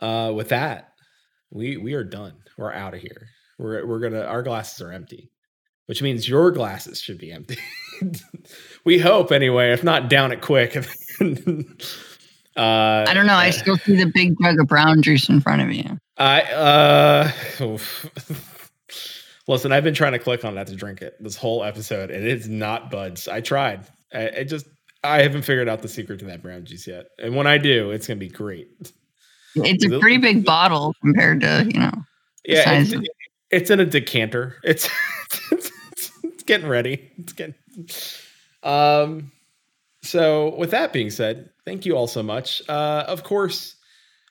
uh, with that, we we are done. We're out of here. We're we're gonna our glasses are empty, which means your glasses should be empty. we hope anyway. If not, down it quick. uh, I don't know. I still see the big jug of brown juice in front of you. I uh. Listen, I've been trying to click on that to drink it this whole episode, and it's not buds. I tried. I, I just I haven't figured out the secret to that brown juice yet, and when I do, it's gonna be great. It's a pretty big bottle compared to you know. Yeah, it's, it's, in a decanter. It's, it's, it's getting ready. It's getting. Um. So, with that being said, thank you all so much. Uh, of course,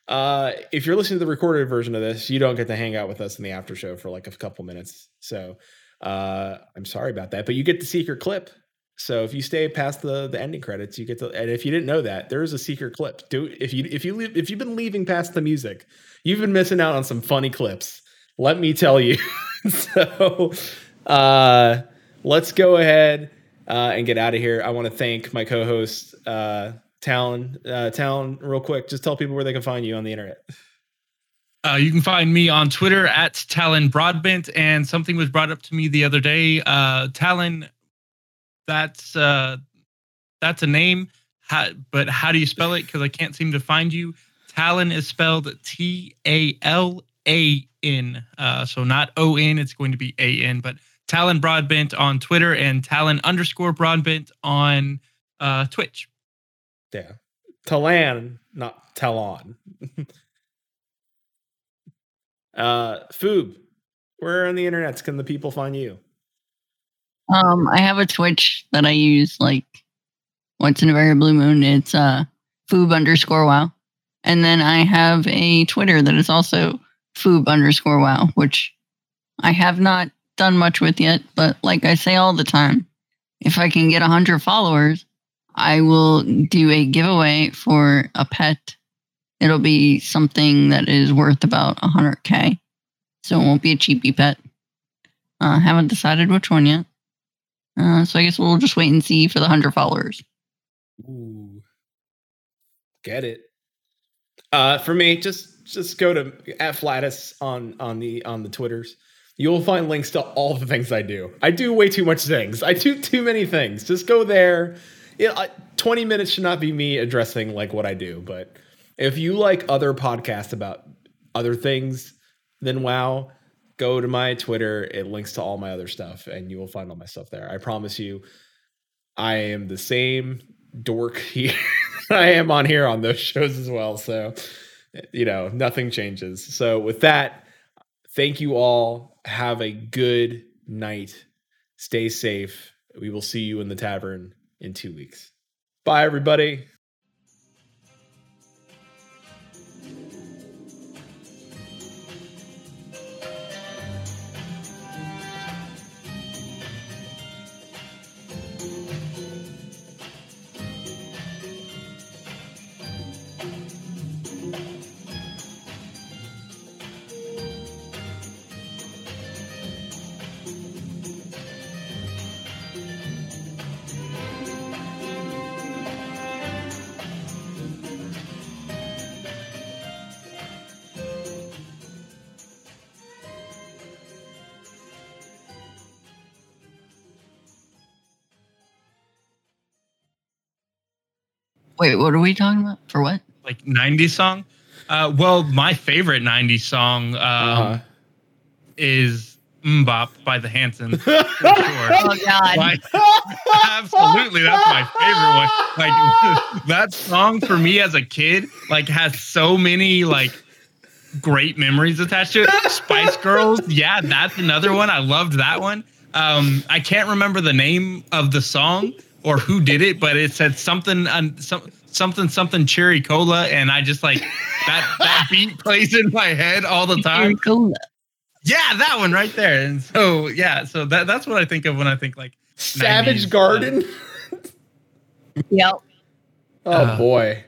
uh, if you're listening to the recorded version of this, you don't get to hang out with us in the after show for like a couple minutes. So, uh, I'm sorry about that, but you get the secret clip so if you stay past the the ending credits, you get to. And if you didn't know that, there is a secret clip. Do if you if you leave, if you've been leaving past the music, you've been missing out on some funny clips. Let me tell you. so uh, let's go ahead uh, and get out of here. I want to thank my co-host uh, Talon. Uh, Talon, real quick, just tell people where they can find you on the internet. Uh, you can find me on Twitter at Talon Broadbent, and something was brought up to me the other day. Uh, Talon that's uh, that's a name. How, but how do you spell it? Because I can't seem to find you. Talon is spelled T A L A N. Uh, so not O N. It's going to be A N. But Talon Broadbent on Twitter and Talon underscore Broadbent on uh, Twitch. Yeah, Talon, not Talon. uh, Foob, where on the internet can the people find you? Um, I have a Twitch that I use like once in a very blue moon. It's uh foob underscore wow. And then I have a Twitter that is also foob underscore wow, which I have not done much with yet, but like I say all the time, if I can get a hundred followers, I will do a giveaway for a pet. It'll be something that is worth about 100k, so it won't be a cheapy pet. Uh, haven't decided which one yet. Uh, so I guess we'll just wait and see for the hundred followers. Ooh, get it. Uh, for me, just just go to at Flatus on on the on the Twitters. You'll find links to all the things I do. I do way too much things. I do too many things. Just go there. It, uh, Twenty minutes should not be me addressing like what I do. But if you like other podcasts about other things, then wow, go to my Twitter. It links to all my other stuff, and you will find all my stuff there. I promise you, I am the same dork here I am on here on those shows as well. So, you know, nothing changes. So, with that, thank you all. Have a good night. Stay safe. We will see you in the tavern in two weeks. Bye, everybody. Wait, what are we talking about? For what? Like 90s song? Uh, well, my favorite 90s song um, uh-huh. is MMMBop by the Hansons. Sure. oh, God. Like, absolutely. That's my favorite one. Like, that song for me as a kid, like, has so many, like, great memories attached to it. Spice Girls, yeah, that's another one. I loved that one. Um, I can't remember the name of the song or who did it, but it said something on some something something cherry cola, and I just like that that beat plays in my head all the time. Cherry Cola. Yeah, that one right there. And so yeah, so that that's what I think of when I think like Savage 90s, Garden. Yep. Oh Uh, boy.